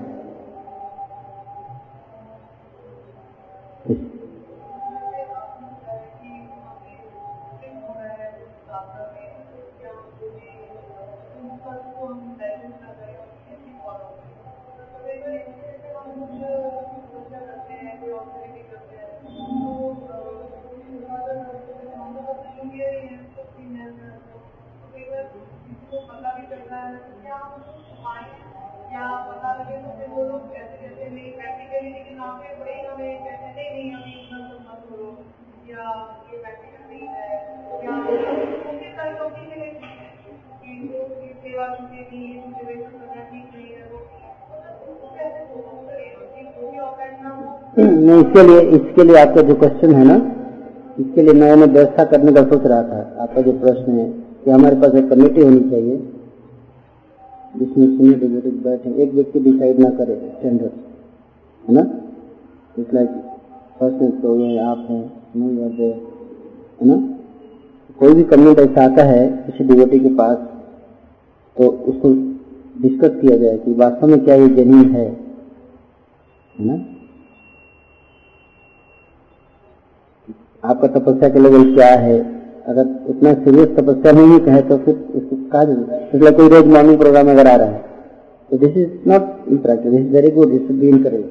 A: पता भी चलता है क्या क्या पता लगे तो फिर वो लोग कैसे कैसे नहीं प्रैक्टिकली लेकिन वहाँ बड़े हमें कैसे नहीं नहीं हमें इतना तो मत करो या ये प्रैक्टिकल नहीं है तो या उनके साथ लोग तो भी मिले कि इनको सेवा मुझे भी मोटिवेशन करना ठीक नहीं है वो नहीं इसके लिए इसके लिए आपका जो क्वेश्चन है ना इसके लिए मैं उन्हें व्यवस्था करने का सोच रहा था आपका जो प्रश्न है कि हमारे पास एक कमेटी होनी चाहिए जिसमें सुने भी बुजुर्ग बैठे एक व्यक्ति डिसाइड ना करे स्टैंडर्ड है ना इट्स लाइक पर्सन तो ये आप हैं नहीं करते है ना कोई भी कमेंट ऐसा आता है किसी डिवोटी के पास तो उसको डिस्कस किया जाए कि वास्तव में क्या ये जमीन है है ना आपका तपस्या के लेवल क्या है अगर इतना सीरियस तपस्या नहीं है तो फिर इसको कहा इसलिए कोई रोज मॉर्निंग प्रोग्राम अगर आ रहा है तो this is not impractical this is very good this be encourage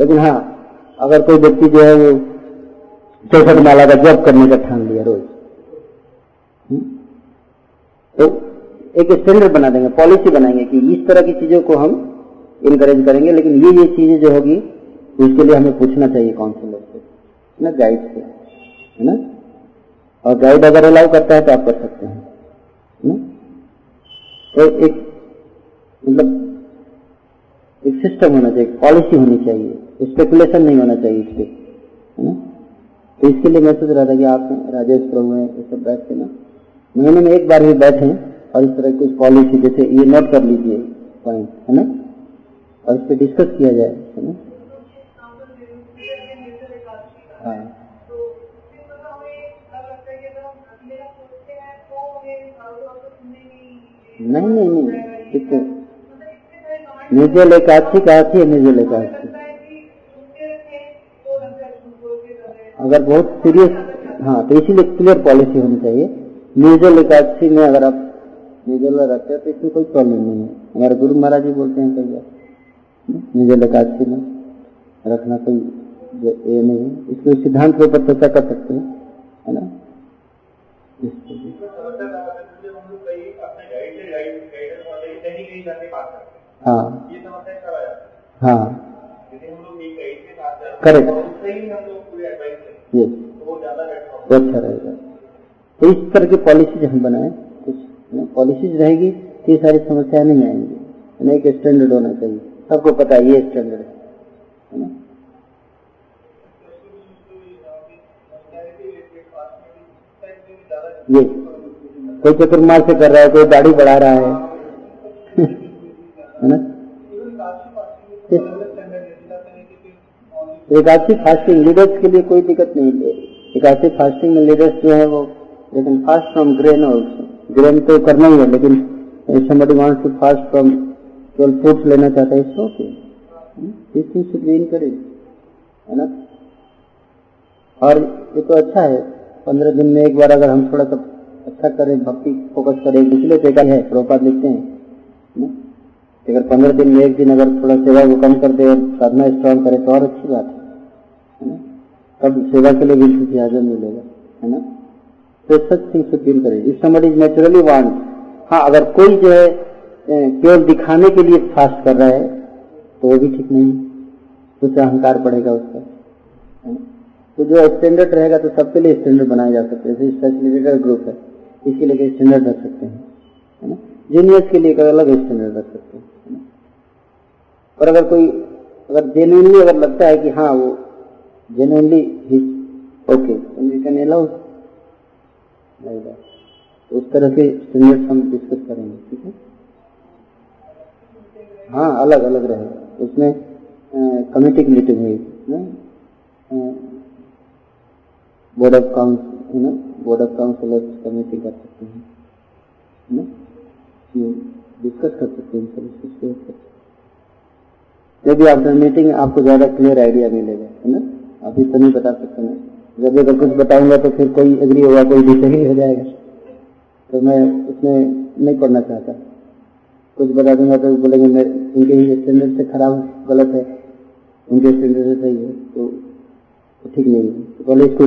A: लेकिन हाँ अगर कोई व्यक्ति जो है वो चौसठ माला का जप करने का ठान लिया रोज हम्म? तो एक स्टैंडर्ड बना देंगे पॉलिसी बनाएंगे कि इस तरह की चीजों को हम इनकरेज करेंगे लेकिन ये ये चीजें जो होगी उसके लिए हमें पूछना चाहिए काउंसिलर से ना गाइड से है ना और गाइड अगर अलाउ करता है तो आप कर सकते हैं तो एक मतलब एक सिस्टम होना चाहिए पॉलिसी होनी चाहिए स्पेकुलेशन नहीं होना चाहिए इस पर है ना तो इसके लिए मैं सोच रहा था कि आप राजेश प्रभु हैं ये सब बैठ के ना महीने में एक बार भी बैठे और इस तरह की कुछ पॉलिसी जैसे ये नोट कर लीजिए पॉइंट है ना और इस पर डिस्कस किया जाए है ना नहीं नहीं नहीं ठीक है निजे लेकर अच्छी का है निजे लेकर अच्छी अगर बहुत सीरियस हाँ तो इसीलिए क्लियर पॉलिसी होनी चाहिए म्यूजल एकादशी में अगर आप म्यूजल रखते हैं तो इसमें कोई प्रॉब्लम नहीं है हमारे गुरु महाराज जी बोलते हैं कई बार म्यूजल एकादशी में रखना कोई ये नहीं है इसके सिद्धांत के ऊपर चर्चा कर सकते हैं है ना हाँ तो मतलब हाँ करेक्ट तो यस अच्छा रहेगा तो इस तरह की पॉलिसीज हम बनाए कुछ पॉलिसीज रहेगी तो ये सारी समस्याएं नहीं आएंगी एक स्टैंडर्ड होना चाहिए सबको पता है ये स्टैंडर्ड है ना ये कोई चतुर्मा से कर रहा है कोई दाढ़ी बढ़ा रहा है है ना एकादशी फास्टिंग लीडर्स के लिए कोई दिक्कत नहीं है एकादशी फास्टिंग में लीडर्स जो है वो लेकिन fast from grain also grain तो करना ही है लेकिन somebody wants to fast from 12 foods लेना चाहता है it's okay this thing should be encourage है ना और ये तो अच्छा है पंद्रह दिन में एक बार अगर हम थोड़ा सा अच्छा करें भक्ति फोकस करें इसलिए से है प्रोपात लिखते हैं अगर पंद्रह दिन में एक दिन अगर थोड़ा सेवा को कम कर दे और साधना स्ट्रांग करे तो और अच्छी बात है तब सेवा के लिए भी इंतजाजन मिलेगा है ना तो सच थिंग से फील करे इस समय इज नेचुरली वांट हाँ अगर कोई जो है केवल दिखाने के लिए फास्ट कर रहा है तो वो भी ठीक नहीं तो कुछ अहंकार पड़ेगा उसका तो जो स्टैंडर्ड रहेगा तो सबके लिए स्टैंडर्ड बनाया जा सकता है जैसे फैसिलिटेटर ग्रुप है इसके लिए स्टैंडर्ड रख सकते हैं है ना जीनियस के लिए अलग स्टैंडर्ड रख सकते हैं और अगर कोई अगर जेन्यूनली अगर लगता है कि हाँ वो जेन्यूनली ओके कैन अलाउ उस तरह से स्टैंडर्ड हम डिस्कस करेंगे ठीक है हाँ अलग अलग रहे उसमें कमेटी की मीटिंग हुई board of council board of councillors committee कर सकते हैं ना डिस्कस कर सकते हैं सर इसको शेयर कर सकते जब भी आफ्टर मीटिंग आपको ज़्यादा क्लियर आइडिया मिलेगा है ना अभी तो नहीं बता सकते मैं जब अगर कुछ बताऊंगा तो फिर कोई एग्री होगा कोई डिसएग्री हो जाएगा तो मैं उसमें नहीं पढ़ना चाहता कुछ बता दूंगा तो बोलेंगे मैं उनके ही स्टैंडर्ड से खराब गलत है उनके स्टैंडर्ड से सही है तो ठीक नहीं है तो पहले इसको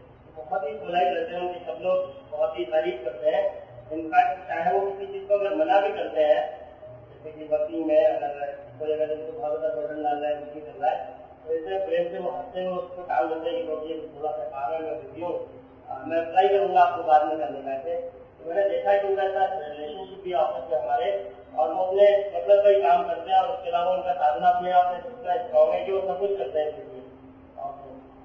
B: बहुत ही पोलाइट करते हैं उनकी सब लोग बहुत ही तारीफ करते हैं इनका चाहे वो किसी चीज़ को अगर मना भी करते हैं जैसे कि वर्किंग में अगर कोई अगर इनको बहुत ज़्यादा बर्डन डाल रहा है उनकी कर रहा है तो ऐसे प्रेम से वो हंसते हुए उसको काम देते हैं कि थोड़ा सा काम है मैं बिजी हूँ मैं अप्लाई करूंगा आपको बाद में करने का ऐसे तो मैंने देखा है कि उनका साथ रिलेशनशिप भी ऑफिस में हमारे और वो अपने मतलब का ही काम करते हैं और उसके अलावा उनका साधना भी है और इतना स्ट्रॉन्ग है कि वो सब कुछ करते हैं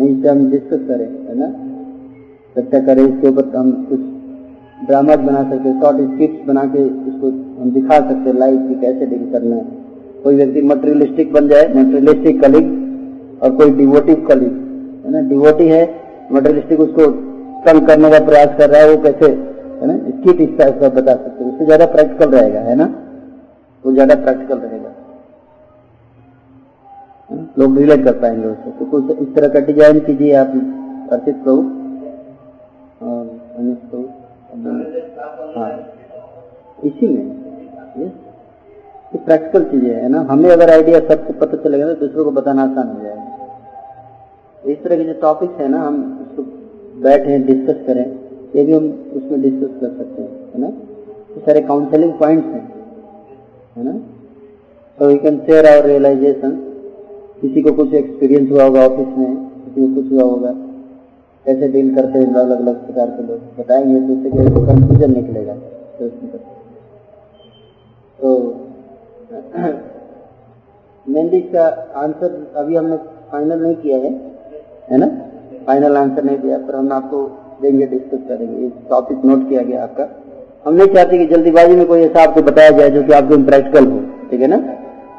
A: से हम डिस्कस करें है ना चर्चा करें इसके ऊपर हम कुछ ड्रामा बना सकते शॉर्ट स्क्रिप्ट बना के इसको हम दिखा सकते लाइव की कैसे डील करना है कोई व्यक्ति मटेरियलिस्टिक बन जाए मटेरियलिस्टिक कलिक और कोई डिवोटिव कलिग है ना डिवोटी है मटेरियलिस्टिक उसको कम करने का प्रयास कर रहा है वो कैसे है ना स्किट इसका बता सकते उससे ज्यादा प्रैक्टिकल रहेगा है ना वो ज्यादा प्रैक्टिकल रहेगा लोग रिलेट कर पाएंगे उसको तो कुछ इस तरह का डिजाइन कीजिए आप अर्चित प्रभु हाँ। इसी में ये प्रैक्टिकल चीजें है ना हमें अगर आइडिया सबको पता चलेगा तो दूसरों को बताना आसान हो जाएगा इस तरह के जो टॉपिक्स है ना हम उसको बैठे डिस्कस करें ये भी हम उसमें डिस्कस कर सकते हैं है ना ये सारे काउंसलिंग पॉइंट्स हैं है ना तो we can share our realisation किसी को कुछ एक्सपीरियंस हुआ होगा ऑफिस में किसी को कुछ हुआ होगा कैसे डील करते हैं अलग अलग प्रकार के लोग बताएंगे तो उससे कि कंफ्यूजन निकलेगा तो तो मेनली इसका आंसर अभी हमने फाइनल नहीं किया है है ना फाइनल आंसर नहीं दिया पर हम आपको देंगे डिस्कस करेंगे इस टॉपिक नोट किया गया आपका हम नहीं चाहते कि जल्दीबाजी में कोई ऐसा आपको बताया जाए जो कि आपको इम्प्रैक्टिकल हो ठीक है ना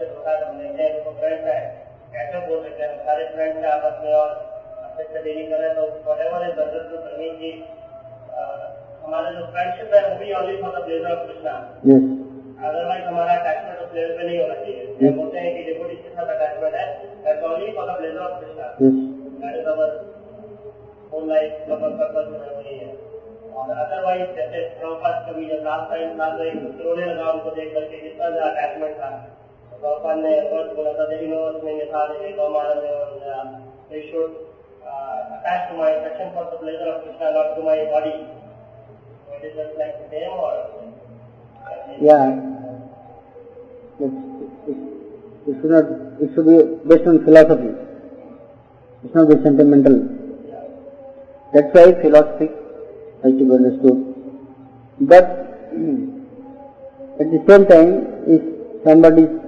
A: से धोखा समझेंगे उसको फ्रेंड है कैसे बोल रहे हैं सारे फ्रेंड है आपस में और अपने से डेली कर रहे तो वट एवर दर्जन जो टू प्रवीण जी हमारा जो फ्रेंडशिप है वो भी only for the pleasure of Krishna otherwise हमारा अटैचमेंट उस लेवल पे नहीं होना चाहिए हम बोलते हैं कि डिपोटी इसके साथ अटैचमेंट है that's only for the pleasure of Krishna that is our whole life number purpose वही है और अदरवाइज जैसे प्रभुपाद कभी जब लास्ट टाइम था तो एक रोने लगा उनको देख करके जितना ज्यादा अटैचमेंट था Well, they learn from another universe, should uh, attach to my affection the pleasure of not to my body. like Yeah. It, should be based on philosophy. It should not be sentimental. That's why philosophy has to be understood. But at the same time, if somebody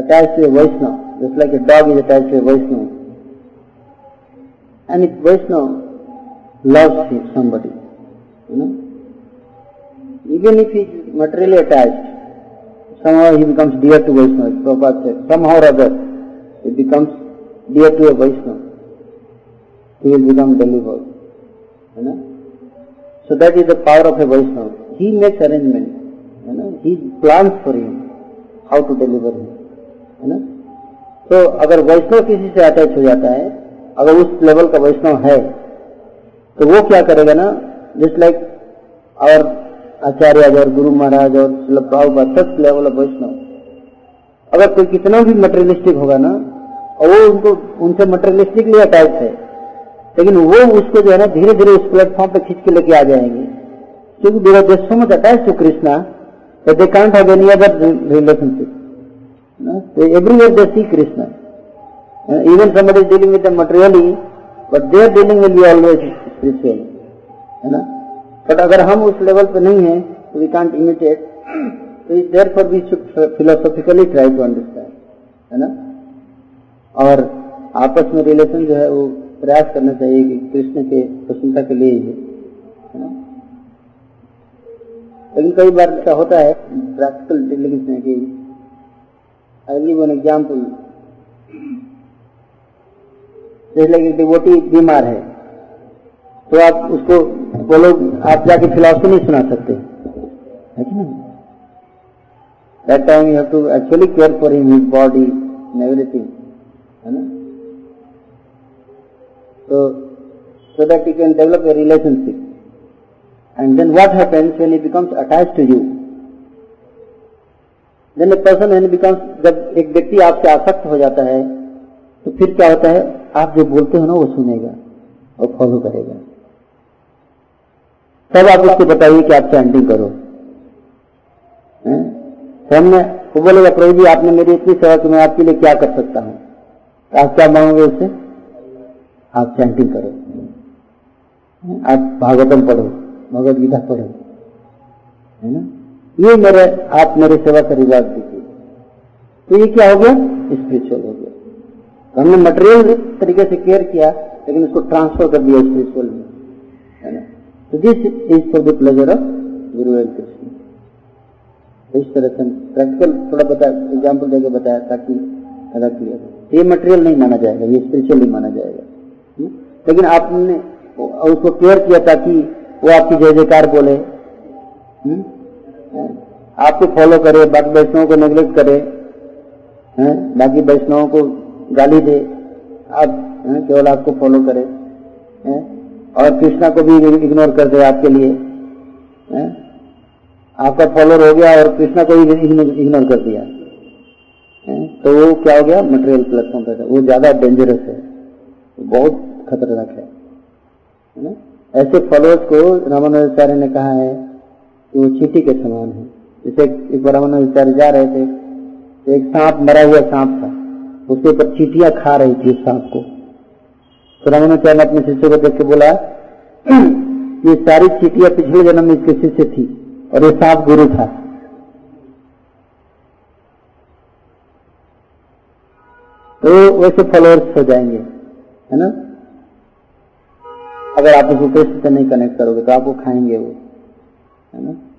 A: attached to a Vaishnava, just like a dog is attached to a Vaishnava. And if Vaishnava loves somebody, you know, even if he is materially attached, somehow he becomes dear to Vaishnava, as Prabhupada said. Somehow or other, he becomes dear to a Vaishnava. He will become delivered. You know? So that is the power of a Vaishnava. He makes arrangements. You know? He plans for him how to deliver him. है ना तो अगर वैष्णव किसी से attach हो जाता है अगर उस लेवल का वैष्णव है तो वो क्या करेगा ना जस्ट लाइक और आचार्य और गुरु महाराज और लेवल मतलब ऑफ वैष्णव अगर कोई कितना भी मटेरियलिस्टिक होगा ना और वो उनको उनसे मटेरियलिस्टिकली अटैच है लेकिन वो उसको जो है ना धीरे धीरे उस प्लेटफॉर्म पे खींच के लेके आ जाएंगे क्योंकि देर so much attach to Krishna they can't have any other relationship everywhere they see Krishna. And even somebody is dealing with them materially, but their dealing will be always spiritual. है ना बट अगर हम उस लेवल पे नहीं है तो we can't imitate तो is there for we should philosophically try to understand है ना और आपस में रिलेशन जो है वो प्रयास करना चाहिए कि कृष्ण के प्रसन्नता के लिए ही है ना लेकिन कई बार ऐसा होता है प्रैक्टिकल डीलिंग्स में कि I'll give an example. जैसे लगे डिवोटी बीमार है तो आप उसको बोलो आप जाके फिलोसफी नहीं सुना सकते to actually care for him his body and everything है ना तो so that you can develop a relationship and then what happens when he becomes attached to you जब ए पर्सन एंड बिकम्स जब एक व्यक्ति आपसे आसक्त हो जाता है तो फिर क्या होता है आप जो बोलते हो ना वो सुनेगा और फॉलो करेगा तब आप उसको बताइए कि आप चैंटिंग करो तो हमने वो बोलेगा प्रभु जी आपने मेरी इतनी सेवा कि मैं आपके लिए क्या कर सकता हूं तो आप क्या मांगोगे उससे आप चैंटिंग करो आप भागवतम पढ़ो भगवत गीता पढ़ो है ना ये मेरे आप मेरी सेवा का रिवाज दीजिए तो ये क्या हो गया स्पिरिचुअल हो गया तो हमने मटेरियल तरीके से केयर किया लेकिन उसको ट्रांसफर कर दिया स्पिरिचुअल में है ना तो this is for the pleasure of guru Krishna तो इस तरह से प्रैक्टिकल थोड़ा बता एग्जाम्पल देकर बताया ताकि अदा क्लियर तो ये मटेरियल नहीं माना जाएगा ये स्पिरिचुअल नहीं माना जाएगा हम्म? लेकिन आपने उसको केयर किया ताकि वो आपकी जय जयकार बोले हुँ? हम्म? आपको फॉलो करे बाकी वैष्णव को नेग्लेक्ट करे हैं बाकी वैष्णव को गाली दे आप केवल आपको फॉलो करे हैं और कृष्णा को भी इग्नोर कर दे आपके लिए हैं आपका फॉलोअर हो गया और कृष्णा को भी इग्नोर कर दिया है? तो वो क्या हो गया मटेरियल प्लेटफॉर्म पर वो ज्यादा डेंजरस है बहुत खतरनाक है ऐसे फॉलोअर्स को रामानुजाचार्य ने कहा है कि वो चीटी के समान है जैसे एक बार विचार जा रहे थे तो एक सांप मरा हुआ सांप था उसके ऊपर चीटियां खा रही थी सांप को तो रमणाचार्य ने अपने शिष्य को देख के बोला ये सारी चीटियां पिछले जन्म में इसके शिष्य थी और ये सांप गुरु था तो वैसे फॉलोअर्स हो जाएंगे है ना अगर आप उसको कृष्ण से नहीं कनेक्ट करोगे तो आपको खाएंगे वो है ना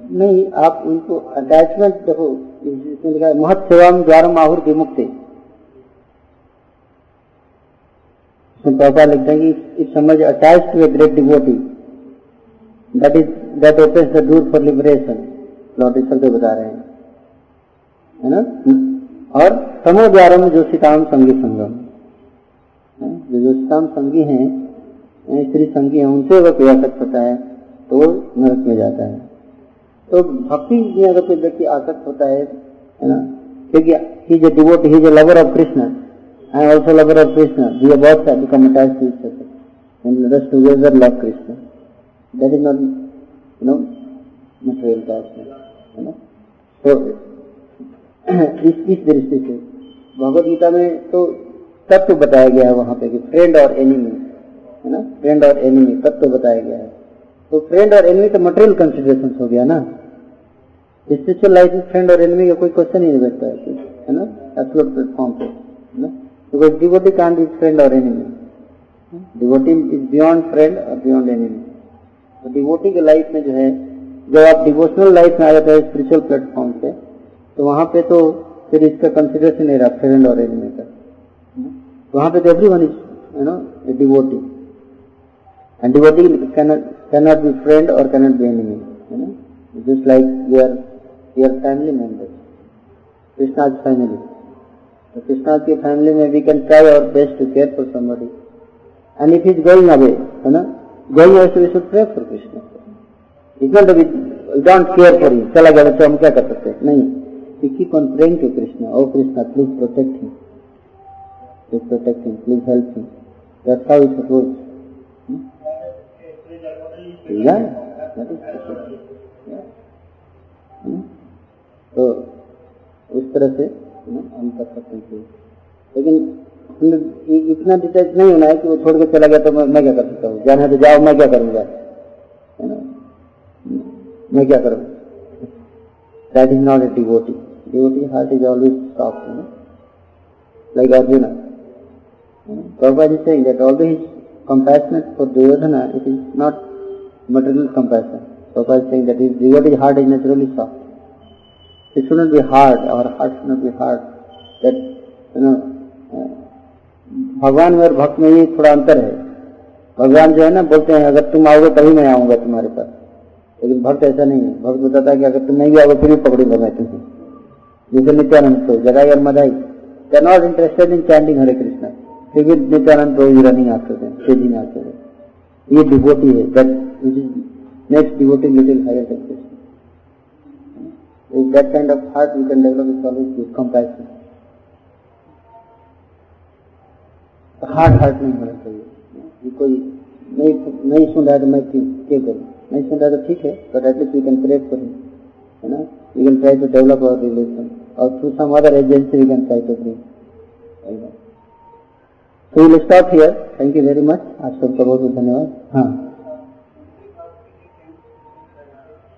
A: नहीं आप उनको अटैचमेंट देखो इसमें लिखा है महत सेवा में द्वारा माहौल विमुक्त पापा लिखते हैं कि इट समझ attach to a great devotee that is that the for liberation Lord बता रहे हैं है ना और समय द्वारा में सीताम संगी संगम जो जोशिताम संगी हैं स्त्री संगी हैं उनसे वह क्रिया कर सकता है तो नरक में जाता है तो भक्ति में अगर कोई व्यक्ति आसक्त होता है ना क्योंकि he devote he lover of Krishna I also lover of Krishna we are become attach to each other and let us together love Krishna that is not you know material है ना तो इस इस दृष्टि से भगवत गीता में तो तत्व बताया गया है वहां पे कि फ्रेंड और एनिमी है ना फ्रेंड और एनिमी तत्व बताया गया है तो फ्रेंड और एनिमी तो मटेरियल कंसिडरेशन हो गया ना स्पिरिचुअल लाइफ में फ्रेंड और एनिमी का कोई क्वेश्चन ही नहीं बैठता है ना एब्सोल्यूट प्लेटफॉर्म पे ना because devotee can't is friend और enemy devotee is beyond friend और बियॉन्ड एनिमी तो डिवोटी के लाइफ में जो है जब आप डिवोशनल लाइफ में आ जाते हैं स्पिरिचुअल प्लेटफॉर्म पे तो वहां पे तो फिर इसका कंसिडरेशन नहीं रहा फ्रेंड और एनिमी का वहां पे तो every one is you know devotee and devotee can cannot be friend or cannot be enemy. You know? Just like your your family members, Krishna's family. So Krishna's family में we can try our best to care for somebody. And if he's going away, you know, going away so we should pray for Krishna. It's not that we, don't care for him. Chala gaya तो hum kya kar sakte? Nahi. We keep on praying to Krishna. Oh Krishna, please protect him. Please protect him. Please help him. That's how it works. yeah. तो hmm? इस तरह से हम कर सकते हैं लेकिन इतना डिटेच नहीं होना है कि वो छोड़ के चला गया तो मैं क्या कर सकता हूँ जाना है तो जाओ मैं क्या करूँगा hmm? मैं क्या करूँ that is not a devotee devotee heart is always soft like Arjun Prabhupada is saying that although he is compassionate for Duryodhana, it material compassion. Prabhupada is saying that is, what is hard is naturally soft. It should not be hard, our heart should not be hard. That, you know, uh, भगवान में और भक्त में ही थोड़ा अंतर है भगवान जो है ना बोलते हैं अगर तुम आओगे तभी मैं आऊंगा तुम्हारे पास लेकिन भक्त ऐसा नहीं है भक्त बताता है कि अगर तुम नहीं आओगे फिर भी पकड़ूंगा मैं तुम्हें जैसे नित्यानंद तो जगाई और Madhai they not interested in chanting Hare Krishna फिर भी नित्यानंद को रनिंग आफ्टर तेजी में आफ्टर देम ये डिबोटी है that next devotee little higher than this. With that kind of heart, we can develop is always good compassion. Hard heart नहीं होना चाहिए ये कोई नहीं नहीं सुन रहा तो मैं क्यों करूँ नहीं सुन रहा तो ठीक है but at least we can pray for है ना we can try to develop our relation और through some other agency we can try to bring तो will stop here thank you very much आप सबका बहुत बहुत धन्यवाद हाँ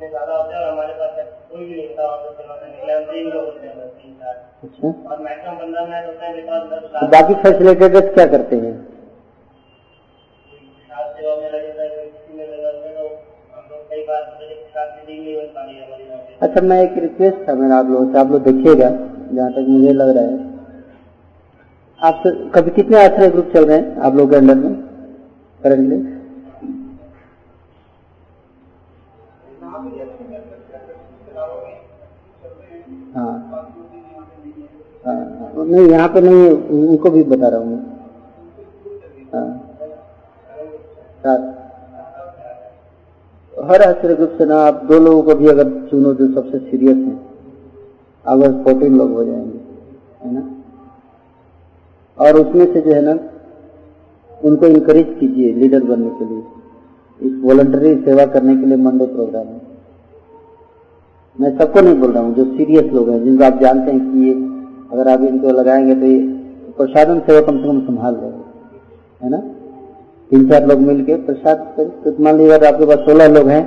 A: तो अच्छा। तो बाकी फैसिलिटेटर्स क्या करते हैं तो अच्छा मैं एक रिक्वेस्ट था मेरा आप लोगों से आप लोग देखिएगा जहाँ तक मुझे लग रहा है आप कभी कितने आश्रय ग्रुप चल रहे हैं आप लोगों के अंदर में करेंटली नहीं यहाँ पे नहीं उनको भी बता रहा हूँ मैं हाँ। हाँ। हर आश्चर्य रूप से ना आप दो लोगों को भी अगर चुनो जो सबसे सीरियस हैं अगर फोर्टीन लोग हो जाएंगे है ना और उसमें से जो है ना उनको इनकरेज कीजिए लीडर बनने के लिए इस वॉलंटरी सेवा करने के लिए मंडे प्रोग्राम है मैं सबको नहीं बोल रहा हूँ जो सीरियस लोग हैं जिनको आप जानते हैं कि ये अगर आप इनको लगाएंगे तो ये प्रसादन सेवा कम से कम संभाल लेंगे है ना तीन चार लोग मिलके प्रसाद तो मान लीजिए अगर आपके पास सोलह लोग हैं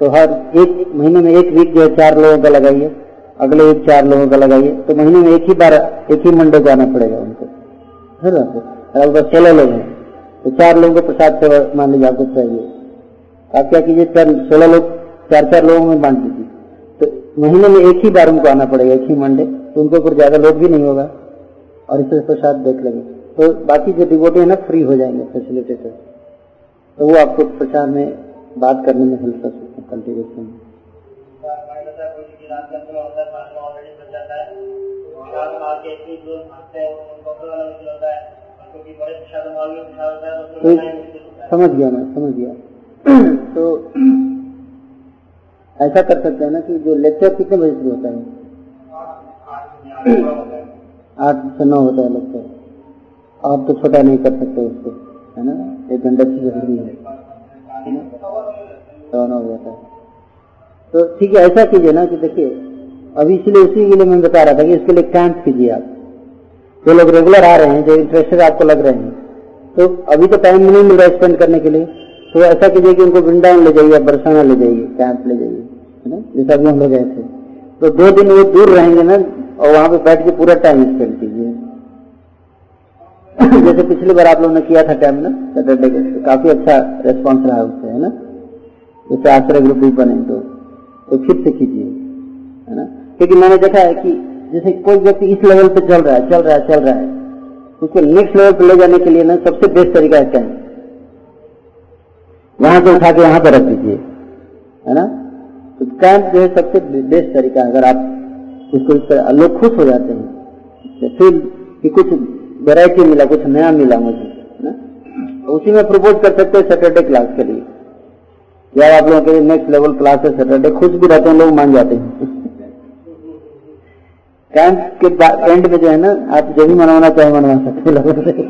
A: तो हर एक महीने में एक वीक जो है चार लोगों का लगाइए अगले वीक चार लोगों का लगाइए तो महीने में एक ही बार एक ही मंडे जाना पड़ेगा उनको है ना अगर सोलह लोग हैं तो चार लोगों को प्रसाद सेवा मान लीजिए आपको चाहिए आप क्या कीजिए चार सोलह लोग चार चार लोगों में बांट दीजिए महीने में एक ही बार उनको आना पड़ेगा एक ही मंडे तो उनके ऊपर ज्यादा लोड भी नहीं होगा और इसे प्रसाद देख लेंगे तो बाकी जो डिबोटे है ना फ्री हो जाएंगे फैसिलिटेटर तो वो आपको प्रसाद में बात करने में हेल्प कर सकते हैं कल्टिवेशन में तो समझ गया मैं समझ गया तो ऐसा कर सकते हैं ना कि जो लेक्चर कितने बजे शुरू होता है आठ से नौ होता है लेक्चर आप तो छोटा नहीं कर सकते उसको है ना एक घंटा की जरूरी है तो है तो ठीक है ऐसा कीजिए ना कि देखिए अभी इसलिए उसी के लिए मैं बता रहा था कि इसके लिए कैंप कीजिए आप जो लोग रेगुलर आ रहे हैं जो इंटरेस्टेड आपको लग रहे हैं तो अभी तो टाइम नहीं मिल रहा स्पेंड करने के लिए तो ऐसा कीजिए कि उनको वृंदावन ले जाइए बरसाना ले जाइए कैंप ले जाइए है ना जैसा भी हम लोग गए थे तो दो दिन वो दूर रहेंगे ना और वहां पे बैठ के पूरा टाइम स्पेंड कीजिए जैसे पिछली बार आप लोगों ने किया था टाइम ना सैटरडे के काफी अच्छा रेस्पॉन्स रहा उससे है ना जैसे आश्रय ग्रुप भी बने तो, तो फिर से कीजिए है ना क्योंकि मैंने देखा है कि जैसे कोई व्यक्ति इस लेवल पे चल रहा है चल रहा है चल रहा है उसको नेक्स्ट लेवल पे ले जाने के लिए ना सबसे बेस्ट तरीका है कैंप वहां से उठा के यहाँ पर रख दीजिए है ना तो कैंप जो है सबसे बेस्ट तरीका है अगर आप इसको लोग खुश हो जाते हैं तो फिर कि कुछ वेराइटी मिला कुछ नया मिला मुझे ना तो उसी में प्रपोज कर सकते हैं सैटरडे क्लास के लिए यार आप लोगों के लिए नेक्स्ट लेवल क्लास है सैटरडे खुश भी रहते हैं लोग मान जाते हैं कैंप के एंड में जो है ना आप जो भी मनवाना चाहे मनवा सकते लोगों से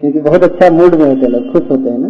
A: क्योंकि बहुत अच्छा मूड में होते हैं लोग खुश होते हैं ना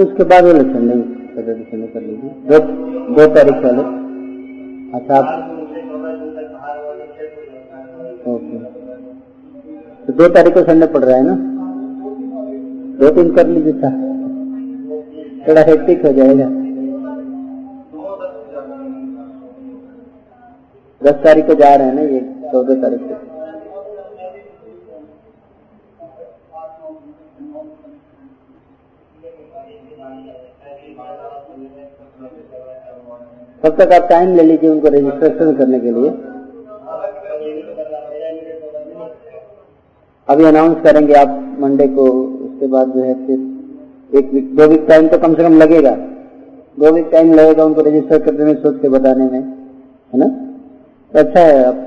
A: उसके बाद वो इलेक्शन नहीं कर लीजिए दो दो तारीख वाले अच्छा आप ओके तो दो तारीख को संडे पड़ रहा है ना दो तीन कर लीजिए था थोड़ा हेक्टिक हो जाएगा दस तारीख को जा रहे हैं ना ये चौदह तारीख को तब तक आप टाइम ले लीजिए उनको रजिस्ट्रेशन करने के लिए अभी अनाउंस करेंगे आप मंडे को उसके बाद जो है फिर एक वीक दो वीक टाइम तो कम से कम लगेगा दो वीक टाइम लगेगा उनको रजिस्टर करने में सोच के बताने में है ना तो अच्छा है आप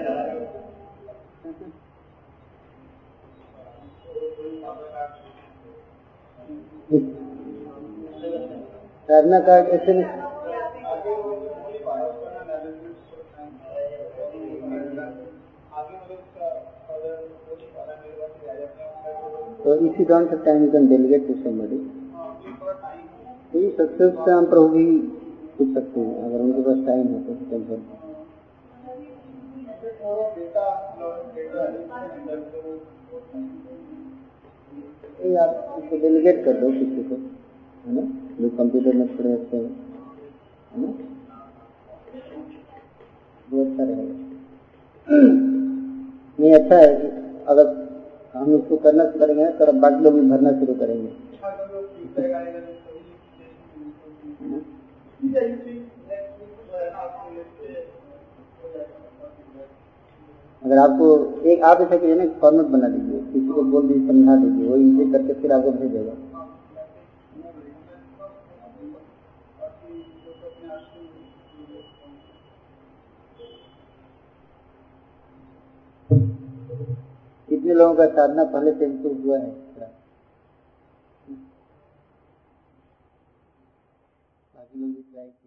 A: करना का इतने So if you don't have time, you can delegate to somebody. तो ये सक्सेस से हम प्रभु भी पूछ सकते हैं अगर उनके पास टाइम तो है तो टेंशन ये आप इसको डेलीगेट कर दो किसी को है ना जो कंप्यूटर में खड़े होते हैं है ना वो अच्छा रहेगा नहीं अच्छा है अगर हम इसको करना शुरू करेंगे तो अब बाकी लोग भी भरना शुरू करेंगे अगर आपको एक आप ऐसा करिए ना फॉर्मेट बना दीजिए किसी को बोल दीजिए समझा दीजिए वो इसे करके फिर आपको भेजेगा जितने लोगों का साधना पहले से इंप्रूव हुआ है बाकी लोग भी ट्राई